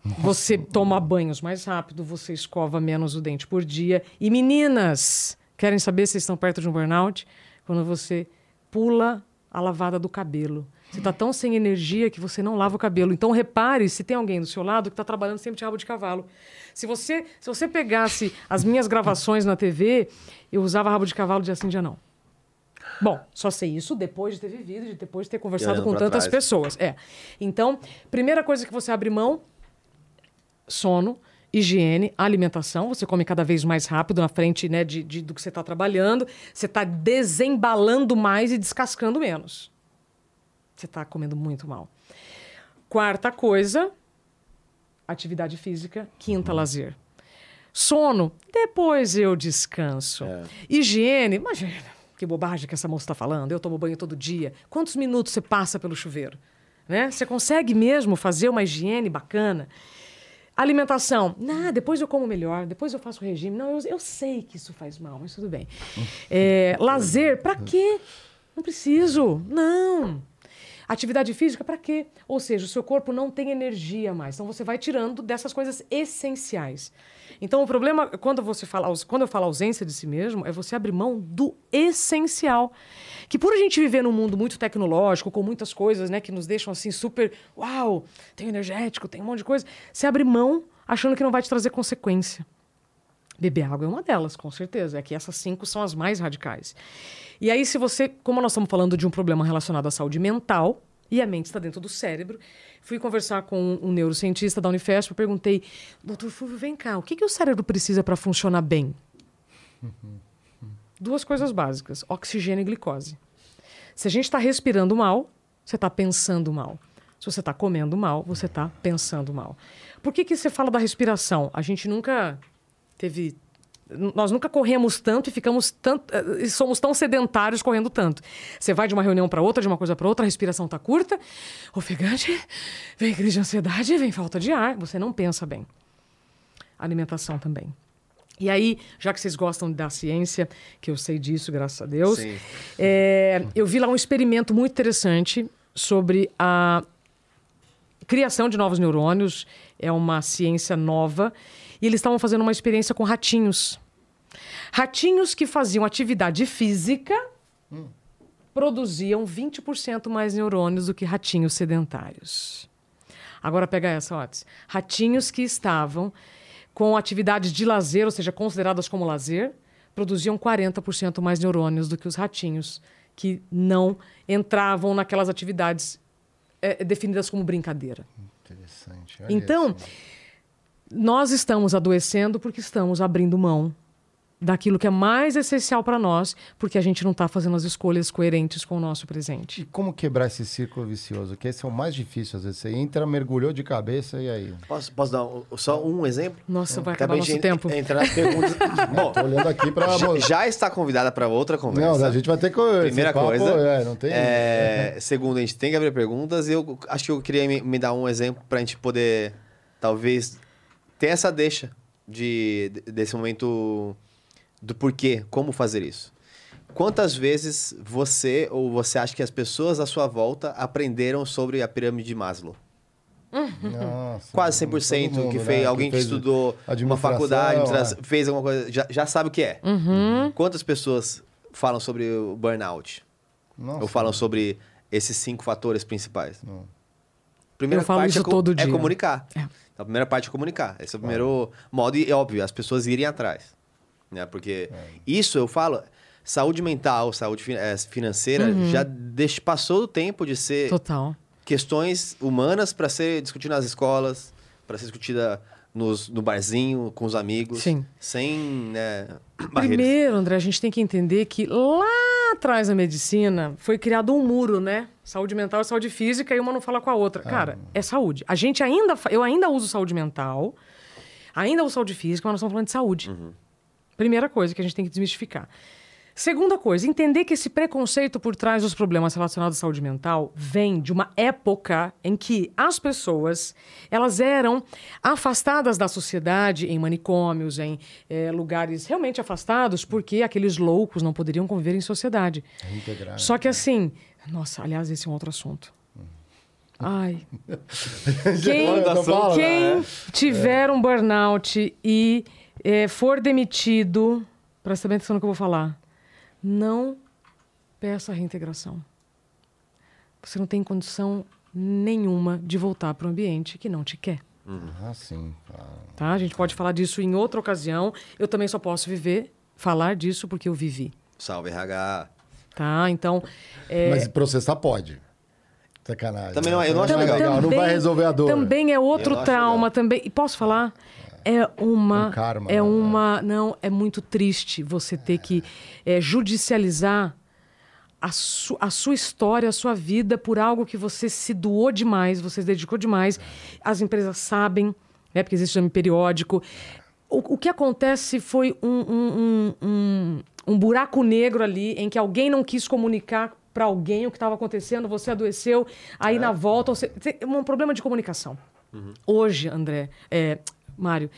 Você toma banhos mais rápido, você escova menos o dente por dia. E meninas, querem saber se estão perto de um burnout? Quando você pula a lavada do cabelo. Você está tão sem energia que você não lava o cabelo. Então repare se tem alguém do seu lado que está trabalhando sempre de rabo de cavalo. Se você, se você pegasse as minhas gravações na TV, eu usava rabo de cavalo dia sim, dia não. Bom, só sei isso depois de ter vivido, de depois de ter conversado com tantas trás. pessoas. É. Então, primeira coisa que você abre mão, sono. higiene, alimentação. Você come cada vez mais rápido na frente né, de, de- do que você está trabalhando. Você está desembalando mais e descascando menos. Você está comendo muito mal. Quarta coisa, atividade física. Quinta, lazer. Sono, depois eu descanso. Higiene, imagina, que bobagem que essa moça está falando. Eu tomo banho todo dia. Quantos minutos você passa pelo chuveiro? Né? Você consegue mesmo fazer uma higiene bacana? Alimentação, nah, depois eu como melhor, depois eu faço regime. Não, eu, eu sei que isso faz mal, mas tudo bem. É, lazer, para quê? Não preciso, não. Atividade física, para quê? Ou seja, o seu corpo não tem energia mais. Então você vai tirando dessas coisas essenciais. Então o problema, quando você fala, quando eu falo ausência de si mesmo, é você abrir mão do essencial. Que por a gente viver num mundo muito tecnológico, com muitas coisas, né, que nos deixam assim super, uau, tem energético, tem um monte de coisa, você abre mão achando que não vai te trazer consequência. Beber água é uma delas, com certeza. É que essas cinco são as mais radicais. E aí, se você, como nós estamos falando de um problema relacionado à saúde mental, e a mente está dentro do cérebro, fui conversar com um neurocientista da Unifesp, eu perguntei, doutor Fulvio, vem cá, o que, que o cérebro precisa para funcionar bem? Duas coisas básicas: oxigênio e glicose. Se a gente está respirando mal, você está pensando mal. Se você está comendo mal, você está pensando mal. Por que, que você fala da respiração? A gente nunca teve. Nós nunca corremos tanto e ficamos tanto. eh, e somos tão sedentários correndo tanto. Você vai de uma reunião para outra, de uma coisa para outra, a respiração está curta, ofegante, vem crise de ansiedade, vem falta de ar, você não pensa bem. Alimentação também. E aí, já que vocês gostam da ciência, que eu sei disso, graças a Deus, é, eu vi lá um experimento muito interessante sobre a criação de novos neurônios. É uma ciência nova. E eles estavam fazendo uma experiência com ratinhos. Ratinhos que faziam atividade física produziam 20% mais neurônios do que ratinhos sedentários. Agora pega essa, Otis. Ratinhos que estavam com atividades de lazer, ou seja, consideradas como lazer, produziam 40% mais neurônios do que os ratinhos que não entravam naquelas atividades eh, definidas como brincadeira. Interessante. olha Então, isso. Nós estamos adoecendo porque estamos abrindo mão daquilo que é mais essencial para nós, porque a gente não está fazendo as escolhas coerentes com o nosso presente. E como quebrar esse círculo vicioso? Que esse é o mais difícil, às vezes. Você entra, mergulhou de cabeça e aí? Posso, posso dar um- só um exemplo? Nossa, vai Até acabar nosso tempo. Entrar nas perguntas. Bom, Tô olhando aqui pra... já, já está convidada para outra conversa. Não, a gente vai ter que... Primeira papo, coisa. É, não tem... é, segundo, a gente tem que abrir perguntas. E eu acho que eu queria me, me dar um exemplo para a gente poder, talvez, ter essa deixa de, de- desse momento do porquê, como fazer isso. Quantas vezes você ou você acha que as pessoas à sua volta aprenderam sobre a pirâmide de Maslow? Nossa, Quase todo 100% mundo, que né? fez, alguém que, fez estudou uma faculdade, é. fez alguma coisa, já, já sabe o que é. Uhum. Quantas pessoas falam sobre o burnout? Nossa. Ou falam sobre esses cinco fatores principais? Não. Primeira Eu falo parte isso é, todo é dia. comunicar. É. A primeira parte é comunicar. Esse é o primeiro modo, e é óbvio, as pessoas irem atrás. Né? Porque É. isso eu falo, saúde mental, saúde eh, financeira, Uhum. já deix- passou do tempo de ser Total. questões humanas para ser discutida nas escolas, para ser discutida nos, no barzinho, com os amigos. Sim. Sem né, barreiras. Primeiro, André, a gente tem que entender que lá atrás da medicina foi criado um muro, né? Saúde mental e saúde física e uma não fala com a outra. Cara, é saúde. A gente ainda, eu ainda uso saúde mental, ainda uso saúde física, mas nós estamos falando de saúde. Primeira coisa que a gente tem que desmistificar. Segunda coisa, entender que esse preconceito por trás dos problemas relacionados à saúde mental vem de uma época em que as pessoas elas eram afastadas da sociedade em manicômios, em eh, lugares realmente afastados, porque aqueles loucos não poderiam conviver em sociedade. Reintegrar. Só que assim, nossa, aliás, esse é um outro assunto. Ai. Quem, quem né? tiver um burnout e eh, for demitido, presta bem atenção no que eu vou falar, não peça reintegração. Você não tem condição nenhuma de voltar para o ambiente que não te quer. Ah, sim. Tá? A gente pode falar disso em outra ocasião. Eu também só posso viver, falar disso porque eu vivi. Salve RH. Tá? Então, é, Mas processar pode. Sacanagem. Também não- eu não acho é legal. Não vai resolver a dor. Também é outro trauma legal. também. E posso falar? é uma Um karma, é né? uma não é muito triste você ter que é, judicializar a, su- a sua história, a sua vida por algo que você se doou demais, você se dedicou demais. As empresas sabem, né, porque existe exame periódico. O, o que acontece foi um, um, um, um, buraco negro ali em que alguém não quis comunicar para alguém o que estava acontecendo, você adoeceu, aí na volta você tem um problema de comunicação. Hoje, André, é, Mário,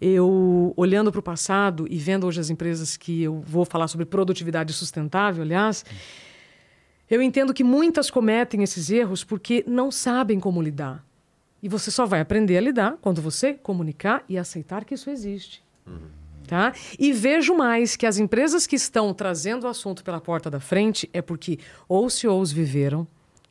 eu olhando para o passado e vendo hoje as empresas que eu vou falar sobre produtividade sustentável, aliás, eu entendo que muitas cometem esses erros porque não sabem como lidar. E você só vai aprender a lidar quando você comunicar e aceitar que isso existe. Tá? E vejo mais que as empresas que estão trazendo o assunto pela porta da frente é porque ou CEOs viveram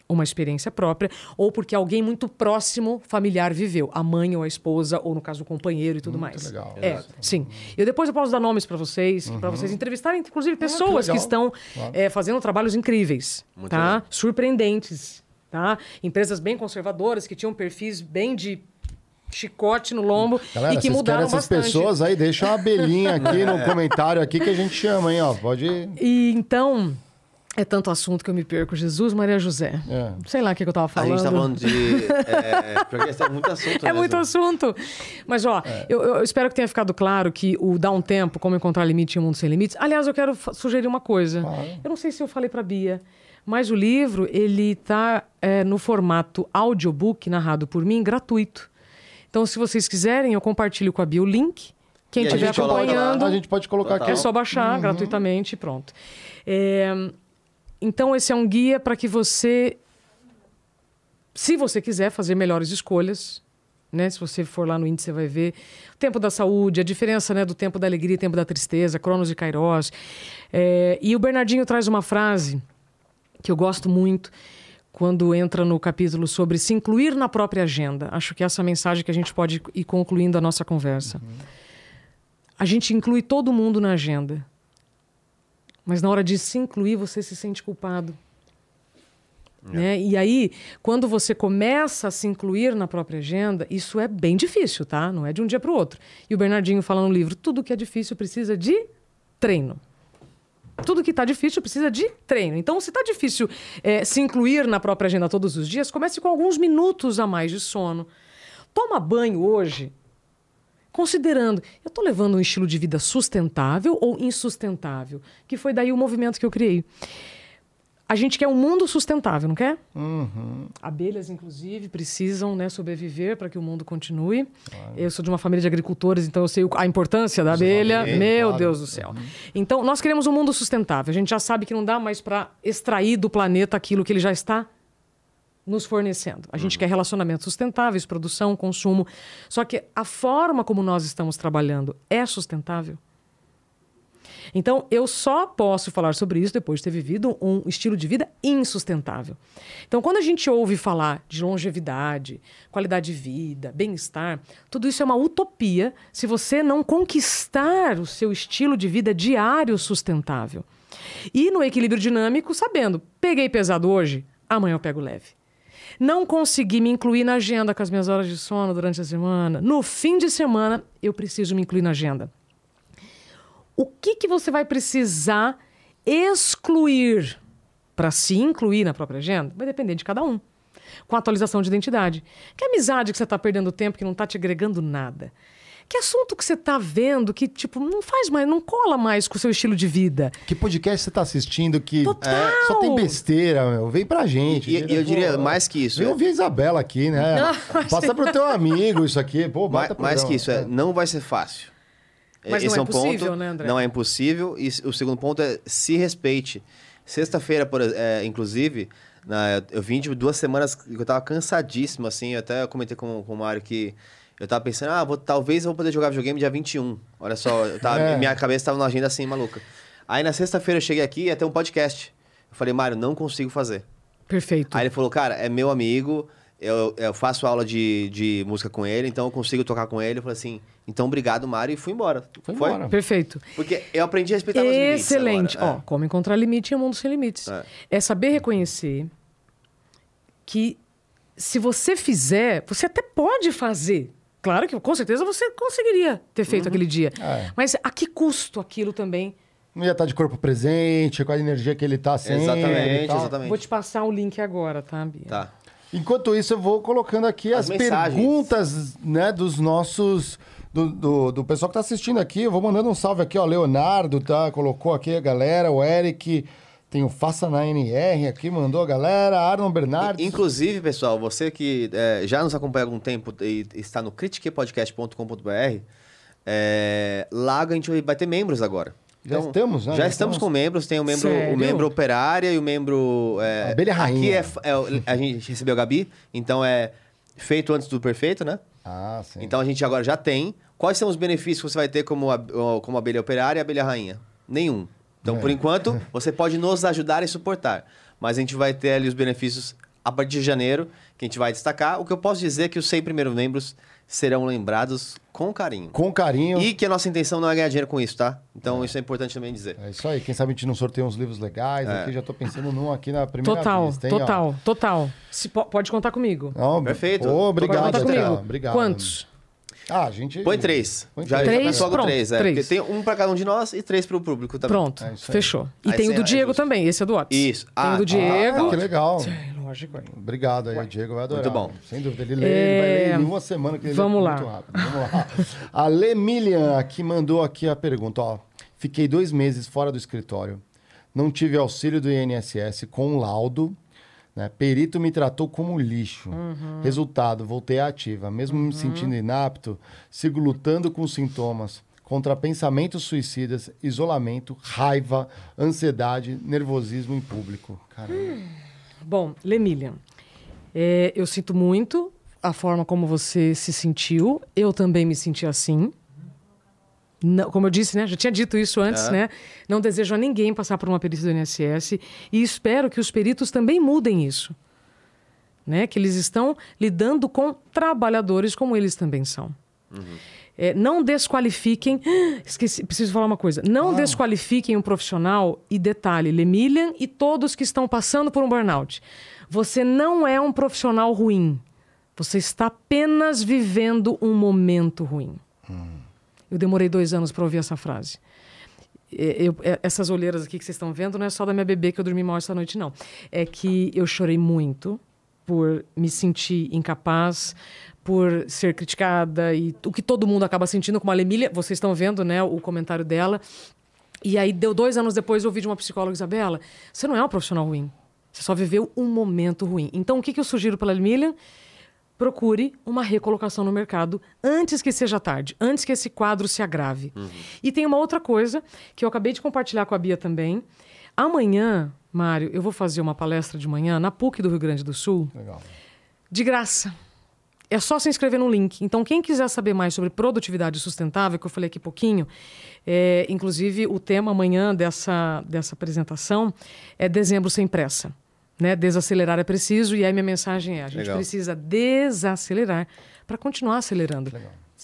uma experiência própria, ou porque alguém muito próximo, familiar, viveu. A mãe ou a esposa, ou no caso o companheiro e tudo mais. legal. É, sim. Eu depois eu posso dar nomes para vocês, para vocês entrevistarem, inclusive, pessoas que, legal. estão é, fazendo trabalhos incríveis, Muito tá? legal. Surpreendentes, tá? Empresas bem conservadoras que tinham perfis bem de chicote no lombo Galera, e que vocês mudaram essas bastante. pessoas aí, deixa uma abelhinha aqui no comentário aqui que a gente chama, hein, ó. Pode. E então, é tanto assunto que eu me perco. Jesus, Maria José. É. Sei lá o que, que eu tava A falando. gente tá falando de. É, porque esse é muito assunto. É mesmo. muito assunto. Mas, ó, eu, eu espero que tenha ficado claro que o Dá um Tempo, Como Encontrar Limite em um Mundo Sem Limites. Aliás, eu quero sugerir uma coisa. Claro. Eu não sei se eu falei pra Bia, mas o livro, ele tá é, no formato audiobook, narrado por mim, gratuito. Então, se vocês quiserem, eu compartilho com a Bia o link. Quem a estiver gente coloca acompanhando... A gente pode colocar Total. aqui. É só baixar gratuitamente e pronto. É, então, esse é um guia para que você, se você quiser fazer melhores escolhas, né? Se você for lá no índice, você vai ver o tempo da saúde, a diferença né, do tempo da alegria e tempo da tristeza, Cronos e Kairos. É, e o Bernardinho traz uma frase que eu gosto muito quando entra no capítulo sobre se incluir na própria agenda. Acho que essa é a mensagem que a gente pode ir concluindo a nossa conversa. A gente inclui todo mundo na agenda. Mas na hora de se incluir, você se sente culpado. Né? E aí, quando você começa a se incluir na própria agenda, isso é bem difícil, tá? Não é de um dia para o outro. E o Bernardinho fala no livro: tudo que é difícil precisa de treino. Tudo que está difícil precisa de treino. Então, se está difícil eh, se incluir na própria agenda todos os dias, comece com alguns minutos a mais de sono. Toma banho hoje, considerando, eu estou levando um estilo de vida sustentável ou insustentável? Que foi daí o movimento que eu criei. A gente quer um mundo sustentável, não quer? Abelhas, inclusive, precisam né, sobreviver para que o mundo continue. Eu sou de uma família de agricultores, então eu sei a importância da abelha. Meu claro. Deus do céu. Então, nós queremos um mundo sustentável. A gente já sabe que não dá mais para extrair do planeta aquilo que ele já está nos fornecendo. A gente quer relacionamentos sustentáveis, produção, consumo. Só que a forma como nós estamos trabalhando é sustentável? Então, eu só posso falar sobre isso depois de ter vivido um estilo de vida insustentável. Então, quando a gente ouve falar de longevidade, qualidade de vida, bem-estar, tudo isso é uma utopia se você não conquistar o seu estilo de vida diário sustentável. E no equilíbrio dinâmico, sabendo, peguei pesado hoje, amanhã eu pego leve. Não consegui me incluir na agenda com as minhas horas de sono durante a semana. No fim de semana, eu preciso me incluir na agenda o que, que você vai precisar excluir para se incluir na própria agenda vai depender de cada um. Com a atualização de identidade. Que amizade que você está perdendo tempo que não está te agregando nada? Que assunto que você está vendo que, tipo, não faz mais, não cola mais com o seu estilo de vida? Que podcast você tá assistindo que Total! é, só tem besteira, meu? Vem pra gente. E, e eu diria mais que isso. Vem é- ouvir a Isabela aqui, né? Passa pro teu amigo isso aqui. Pô, mais programa. que isso, é, não vai ser fácil. Mas Esse não é um impossível, ponto, né, André? Não é impossível. E o segundo ponto é se respeite. Sexta-feira, é, inclusive, na- eu vim de duas semanas que eu tava cansadíssimo, assim. Eu até comentei com, com o Mário que eu tava pensando, ah, vou- talvez eu vou poder jogar videogame dia 21. Olha só, eu tava- É. minha cabeça tava numa agenda assim, maluca. Aí na sexta-feira eu cheguei aqui e ia ter um podcast. Eu falei, Mário, não consigo fazer. Perfeito. Aí ele falou, cara, é meu amigo, eu, eu faço aula de, de música com ele, então eu consigo tocar com ele. Eu falei assim, então obrigado, Mário, e fui embora. Foi embora. Perfeito. Porque eu aprendi a respeitar meus limites Excelente. agora. Ó, como encontrar limite em um mundo sem limites. É. É. saber reconhecer que se você fizer, você até pode fazer. Claro que com certeza você conseguiria ter feito aquele dia. É. Mas a que custo aquilo também? Não ia estar de corpo presente, com a energia que ele tá sendo. Exatamente, exatamente. Vou te passar o link agora, tá, Bia? Tá. Enquanto isso, eu vou colocando aqui as, As perguntas, né, dos nossos. Do, do, do pessoal que tá assistindo aqui. Eu vou mandando um salve aqui, ó. Leonardo, tá? Colocou aqui a galera, o Eric. Tem o Faça na NR aqui, mandou a galera. Arnon Bernardes. Inclusive, pessoal, você que é, já nos acompanha há algum tempo e está no critiquepodcast.com.br, é, lá a gente vai ter membros agora. Já estamos, né? Já Já estamos estamos. com membros. Tem o membro, Sério? o membro operária e o membro... É, Abelha Aqui rainha. é, f- é o- a gente recebeu a Gabi, então é feito antes do perfeito, né? Ah, sim. Então a gente agora já tem. Quais são os benefícios que você vai ter como, como abelha operária e abelha rainha? Nenhum. Então, É. por enquanto, você pode nos ajudar e suportar. Mas a gente vai ter ali os benefícios a partir de janeiro, que a gente vai destacar. O que eu posso dizer é que os 100 primeiros membros serão lembrados com carinho. Com carinho. E que a nossa intenção não é ganhar dinheiro com isso, tá? Então isso é importante também dizer. É isso aí. Quem sabe a gente não sorteia uns livros legais É. aqui. Já tô pensando num aqui na primeira Total, hein, ó. total, total. Se pode contar comigo. Não, Perfeito. Pode obrigado, contar comigo. Obrigado. Quantos? Ah, a gente. Põe três. Põe já, três. já Pronto, três, é. três. Porque tem um pra cada um de nós e três pro público também. Pronto, É fechou. E Aí tem o do aí Diego também, esse é do Otis. Isso. Tem Ah, o do ah, Diego. Ah, que legal. É, lógico. Obrigado aí, o Diego vai adorar. Muito bom. Sem dúvida. Ele, lê, ele vai ler em uma semana que ele vamos lê lá. muito rápido. Vamos lá. A Lemilian aqui mandou aqui a pergunta. Ó, Fiquei dois meses fora do escritório. Não tive auxílio do INSS com laudo. Né? Perito me tratou como lixo. Resultado, voltei à ativa. Mesmo me sentindo inapto, sigo lutando com sintomas contra pensamentos suicidas, isolamento, raiva, ansiedade, nervosismo em público. Caramba. Bom, Lemilian, é, eu sinto muito a forma como você se sentiu. Eu também me senti assim. Não- como eu disse, né? Já tinha dito isso antes, É. né? Não desejo a ninguém passar por uma perícia do INSS e espero que os peritos também mudem isso. Né? Que eles estão lidando com trabalhadores como eles também são. É, não desqualifiquem. Esqueci, preciso falar uma coisa. Não desqualifiquem um profissional e detalhe, Lemilian e todos que estão passando por um burnout. Você não é um profissional ruim. Você está apenas vivendo um momento ruim. Eu demorei dois anos para ouvir essa frase. Eu- é, essas olheiras aqui que vocês estão vendo não é só da minha bebê que eu dormi mal essa noite, não. É que eu chorei muito por me sentir incapaz, por ser criticada e o que todo mundo acaba sentindo com a Lemília. Vocês estão vendo, né, o comentário dela. E aí, deu dois anos depois, eu ouvi de uma psicóloga, Isabela, você não é um profissional ruim. Você só viveu um momento ruim. Então, o que, que eu sugiro para a Lemília? Procure uma recolocação no mercado antes que seja tarde, antes que esse quadro se agrave. E tem uma outra coisa que eu acabei de compartilhar com a Bia também. Amanhã, Mário, eu vou fazer uma palestra de manhã na PUC do Rio Grande do Sul, Legal. de graça. É só se inscrever no link. Então, quem quiser saber mais sobre produtividade sustentável, que eu falei aqui pouquinho, é, inclusive o tema amanhã dessa, dessa apresentação é dezembro sem pressa. Né? Desacelerar é preciso, e aí minha mensagem é: a gente Legal. precisa desacelerar para continuar acelerando.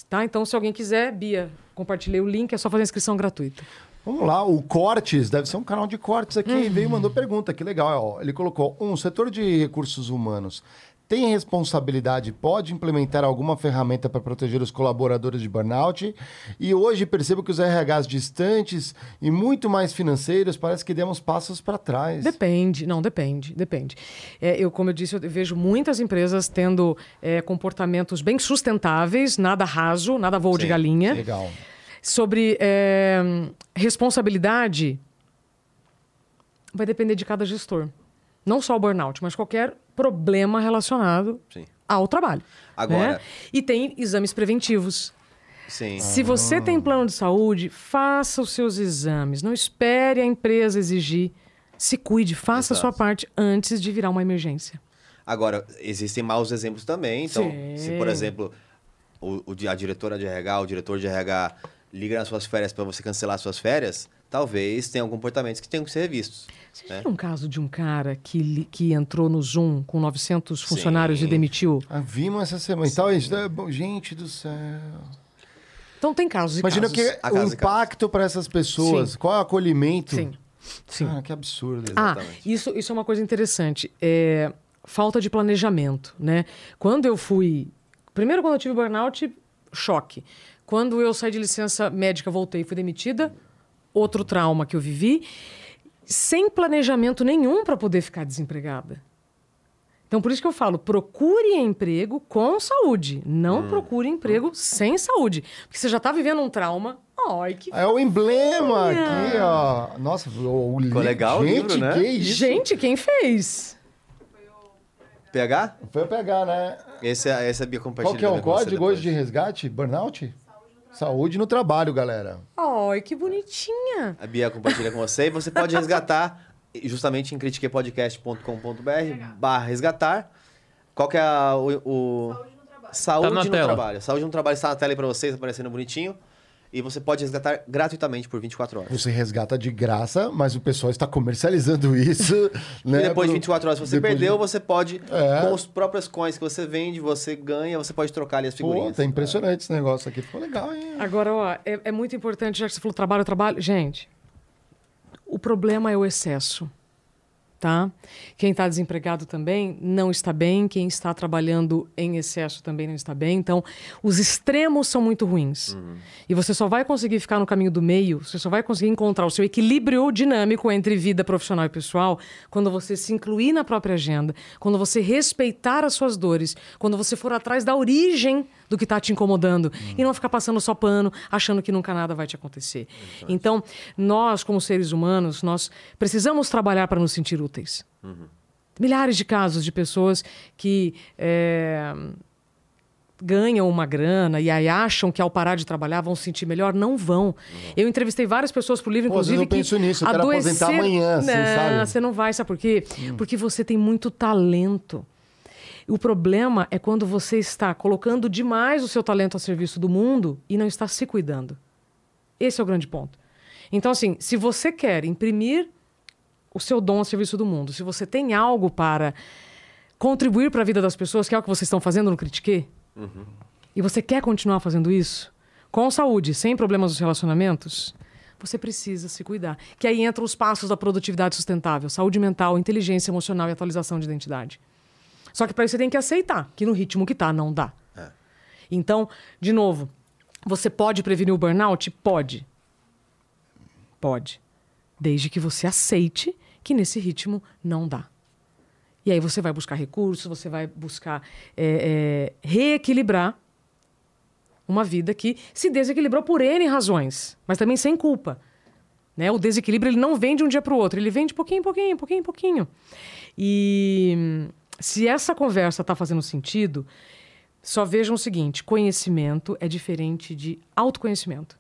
Tá? Então, se alguém quiser, Bia, compartilhei o link, é só fazer a inscrição gratuita. Vamos lá, o Cortes, deve ser um canal de cortes aqui, veio e mandou pergunta, que legal. Ó, ele colocou, um, setor de recursos humanos tem responsabilidade, pode implementar alguma ferramenta para proteger os colaboradores de burnout? E hoje percebo que os RHs distantes e muito mais financeiros, parece que demos passos para trás. Depende, não, depende, depende. É, eu, como eu disse, eu vejo muitas empresas tendo é, comportamentos bem sustentáveis, nada raso, nada voo de Sim, galinha. Legal. Sobre é, responsabilidade, vai depender de cada gestor. Não só o burnout, mas qualquer problema relacionado Sim. ao trabalho. Agora- né? E tem exames preventivos. Sim. Se você tem plano de saúde, faça os seus exames. Não espere a empresa exigir. Se cuide, faça a sua Exato. parte antes de virar uma emergência. Agora, existem maus exemplos também. Então, Sim. se, por exemplo, o, a diretora de RH, o diretor de RH liga nas suas férias para você cancelar suas férias, talvez tenham comportamentos que tenham que ser revistos. Você né? viu um caso de um cara que, que entrou no Zoom com 900 funcionários Sim. e demitiu? Ah, vimos essa semana. Então, é gente do céu. Então tem casos e Imagina casos. que o casos e impacto para essas pessoas, Sim. qual é o acolhimento? Sim, sim. Ah, que absurdo. Ah, Exatamente. isso, isso é uma coisa interessante. É, falta de planejamento, né? Quando eu fui... Primeiro, quando eu tive burnout, choque. Quando eu saí de licença médica, voltei, fui demitida. Outro trauma que eu vivi, sem planejamento nenhum para poder ficar desempregada. Então, por isso que eu falo, procure emprego com saúde. Não procure emprego sem saúde. Porque você já está vivendo um trauma. Ai, que É o emblema Olha. aqui, ó. Nossa, o, o Ficou legal o Gente, livro, né? que isso? Gente, quem fez? PH? Foi eu pegar, né? Esse, é- esse é a Bia compartilha. Qual que é o você código hoje de resgate? Burnout? Saúde no trabalho, galera. Ai, que bonitinha. A Bia compartilha com você e você pode resgatar justamente em critiquepodcast.com.br barra resgatar. Qual que é a- o... o... Saúde Tá na no tela. trabalho. Saúde no trabalho está na tela aí pra vocês, aparecendo bonitinho. E você pode resgatar gratuitamente por 24 horas. Você resgata de graça, mas o pessoal está comercializando isso. né, e depois de pro- 24 horas, se você depois de- perdeu, você pode, É. com os próprios coins que você vende, você ganha, você pode trocar ali as Pô, figurinhas. tá impressionante esse negócio aqui. Ficou legal, hein? Agora, ó, é, é muito importante, já que você falou trabalho, trabalho. Gente, o problema é o excesso. Tá? Quem está desempregado também não está bem, quem está trabalhando em excesso também não está bem. Então, os extremos são muito ruins. E você só vai conseguir ficar no caminho do meio, você só vai conseguir encontrar o seu equilíbrio dinâmico entre vida profissional e pessoal quando você se incluir na própria agenda, quando você respeitar as suas dores, quando você for atrás da origem do que está te incomodando e não ficar passando só pano, achando que nunca nada vai te acontecer. Então, nós, como seres humanos, nós precisamos trabalhar para nos sentir úteis. Milhares de casos de pessoas que é, ganham uma grana e aí acham que ao parar de trabalhar vão se sentir melhor, não vão. Eu entrevistei várias pessoas por livro, Pô, inclusive eu penso que nisso, eu quero aposentar adoecer- amanhã, assim, não, sabe? você não vai, sabe por quê? Porque você tem muito talento. O problema é quando você está colocando demais o seu talento a serviço do mundo e não está se cuidando. Esse é o grande ponto. Então, assim, se você quer imprimir o seu dom a serviço do mundo, se você tem algo para contribuir para a vida das pessoas, que é o que vocês estão fazendo no Critique, e você quer continuar fazendo isso, com saúde, sem problemas nos relacionamentos, você precisa se cuidar. Que aí entram os passos da produtividade sustentável, saúde mental, inteligência emocional e atualização de identidade. Só que para isso você tem que aceitar que no ritmo que tá não dá. Então, de novo, você pode prevenir o burnout? Pode. Pode. Desde que você aceite que nesse ritmo não dá. E aí você vai buscar recursos, você vai buscar é, é, reequilibrar uma vida que se desequilibrou por N razões, mas também sem culpa. Né? O desequilíbrio ele não vem de um dia para o outro, ele vem de pouquinho em pouquinho, pouquinho em pouquinho. E se essa conversa está fazendo sentido, só vejam o seguinte: conhecimento é diferente de autoconhecimento.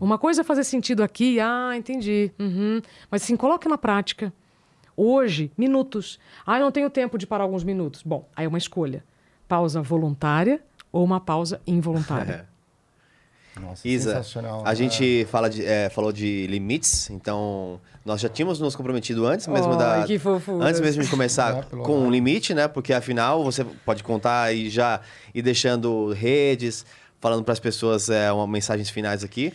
Uma coisa é fazer sentido aqui, ah, entendi. uhum. Mas assim, coloca na prática. Hoje, minutos. Ah, eu não tenho tempo de parar alguns minutos. Bom, aí é uma escolha. Pausa voluntária ou uma pausa involuntária. Nossa, Isa, sensacional. a É. gente fala de, é, falou de limites, então nós já tínhamos nos comprometido antes mesmo Ai, da. que fofura. Antes mesmo de começar com um limite, né? Porque afinal você pode contar e já ir deixando redes, falando para as pessoas é, uma, mensagens finais aqui.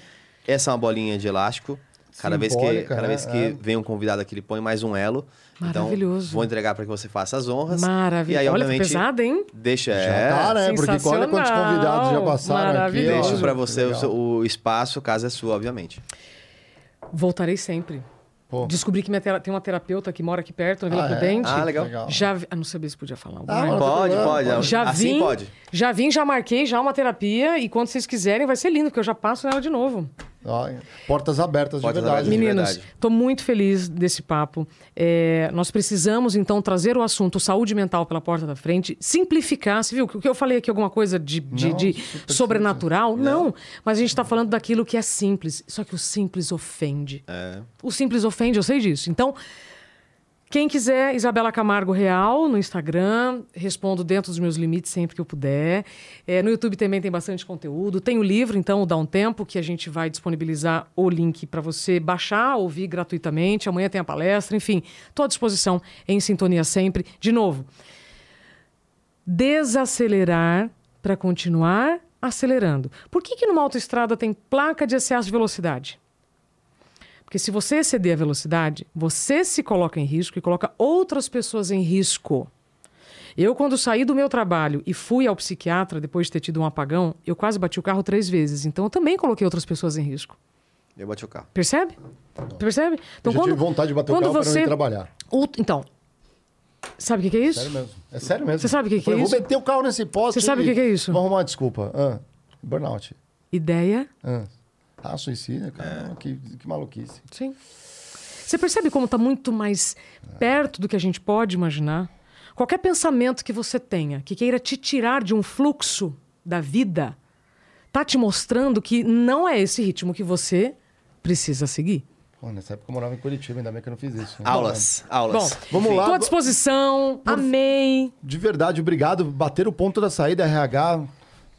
Essa é uma bolinha de elástico. Cada vez que, cada né? vez que É. vem um convidado aqui, ele põe mais um elo. Maravilhoso. Então, vou entregar para que você faça as honras. Maravilha. E aí, Olha, obviamente, pesado, hein? deixa. Já é, tá, né? Porque olha quantos convidados já passaram aqui. Maravilhoso. Deixo para você o, o espaço, casa é sua, obviamente. Voltarei sempre. Pô. Descobri que minha tera- tem uma terapeuta que mora aqui perto, na Vila Ah, é? Prudente. Ah, legal. Já vi... ah, não sabia se podia falar. Ah, não pode. pode. já assim vim, pode. Já vim, já marquei já uma terapia e quando vocês quiserem vai ser lindo, porque eu já passo nela de novo. Portas abertas Portas de verdade. abertas verdade. estou muito feliz desse papo. É, nós precisamos, então, trazer o assunto saúde mental pela porta da frente, simplificar. Você viu que o que eu falei aqui, alguma coisa de, de- Não, de sobrenatural? Não. Mas a gente está falando daquilo que é simples. Só que o simples ofende. É. O simples ofende, eu sei disso. Então, quem quiser, Isabela Camargo Real no Instagram, respondo dentro dos meus limites sempre que eu puder. É, no YouTube também tem bastante conteúdo. Tem o livro, então, o Dá um Tempo, que a gente vai disponibilizar o link para você baixar, ouvir gratuitamente. Amanhã tem a palestra, enfim, estou à disposição, em sintonia sempre. De novo, desacelerar para continuar acelerando. Por que, que numa autoestrada tem placa de excesso de velocidade? Porque se você exceder a velocidade, você se coloca em risco e coloca outras pessoas em risco. Eu, quando saí do meu trabalho e fui ao psiquiatra depois de ter tido um apagão, eu quase bati o carro três vezes. Então, eu também coloquei outras pessoas em risco. Eu bati o carro. Percebe? Percebe? eu já tive vontade de bater o quando carro para não você... ir trabalhar. O- Então, sabe o que que é isso? Sério mesmo. É sério mesmo. Você sabe o que que Falei, é Vou isso? meter o carro nesse poste. Você sabe o e- que que é isso? Vou arrumar uma desculpa. Ah, burnout. Ideia, Ah, ah suicídio, cara. Que, que maluquice. sim. Você percebe como está muito mais perto do que a gente pode imaginar? Qualquer pensamento que você tenha que queira te tirar de um fluxo da vida, tá te mostrando que não é esse ritmo que você precisa seguir. Pô, nessa época eu morava em Curitiba, ainda bem que eu não fiz isso. hein? Aulas, aulas. Bom, Vamos lá. Estou à disposição, amei. De verdade, obrigado. Bater o ponto da saída RH.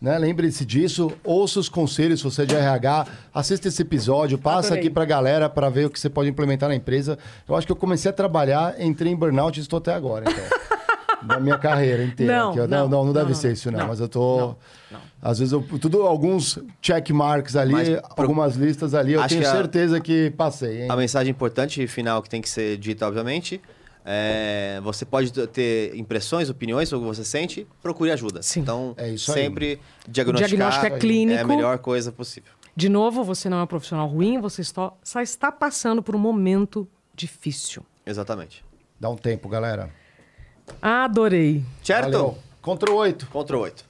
Né? Lembre-se disso, ouça os conselhos se você é de RH, assista esse episódio, passa Adorei. aqui pra galera para ver o que você pode implementar na empresa. Eu acho que eu comecei a trabalhar, entrei em burnout e estou até agora, então. da minha carreira inteira. Não, ó. não, não, não deve não, ser não, isso, não. não, mas eu tô. não, não. Às vezes eu. Tudo, alguns check marks ali, Mas pro- algumas listas ali, eu Acho tenho que a- certeza que passei, hein? A mensagem importante e final que tem que ser dita, obviamente, é, você pode ter impressões, opiniões sobre o que você sente, procure ajuda. Sim. Então, É sempre diagnosticar diagnóstico é clínico. é a melhor coisa possível. De novo, você não é um profissional ruim, você só, só está passando por um momento difícil. Exatamente. Dá um tempo, galera. Adorei. Certo? Valeu. Contra o 8. Contra 8.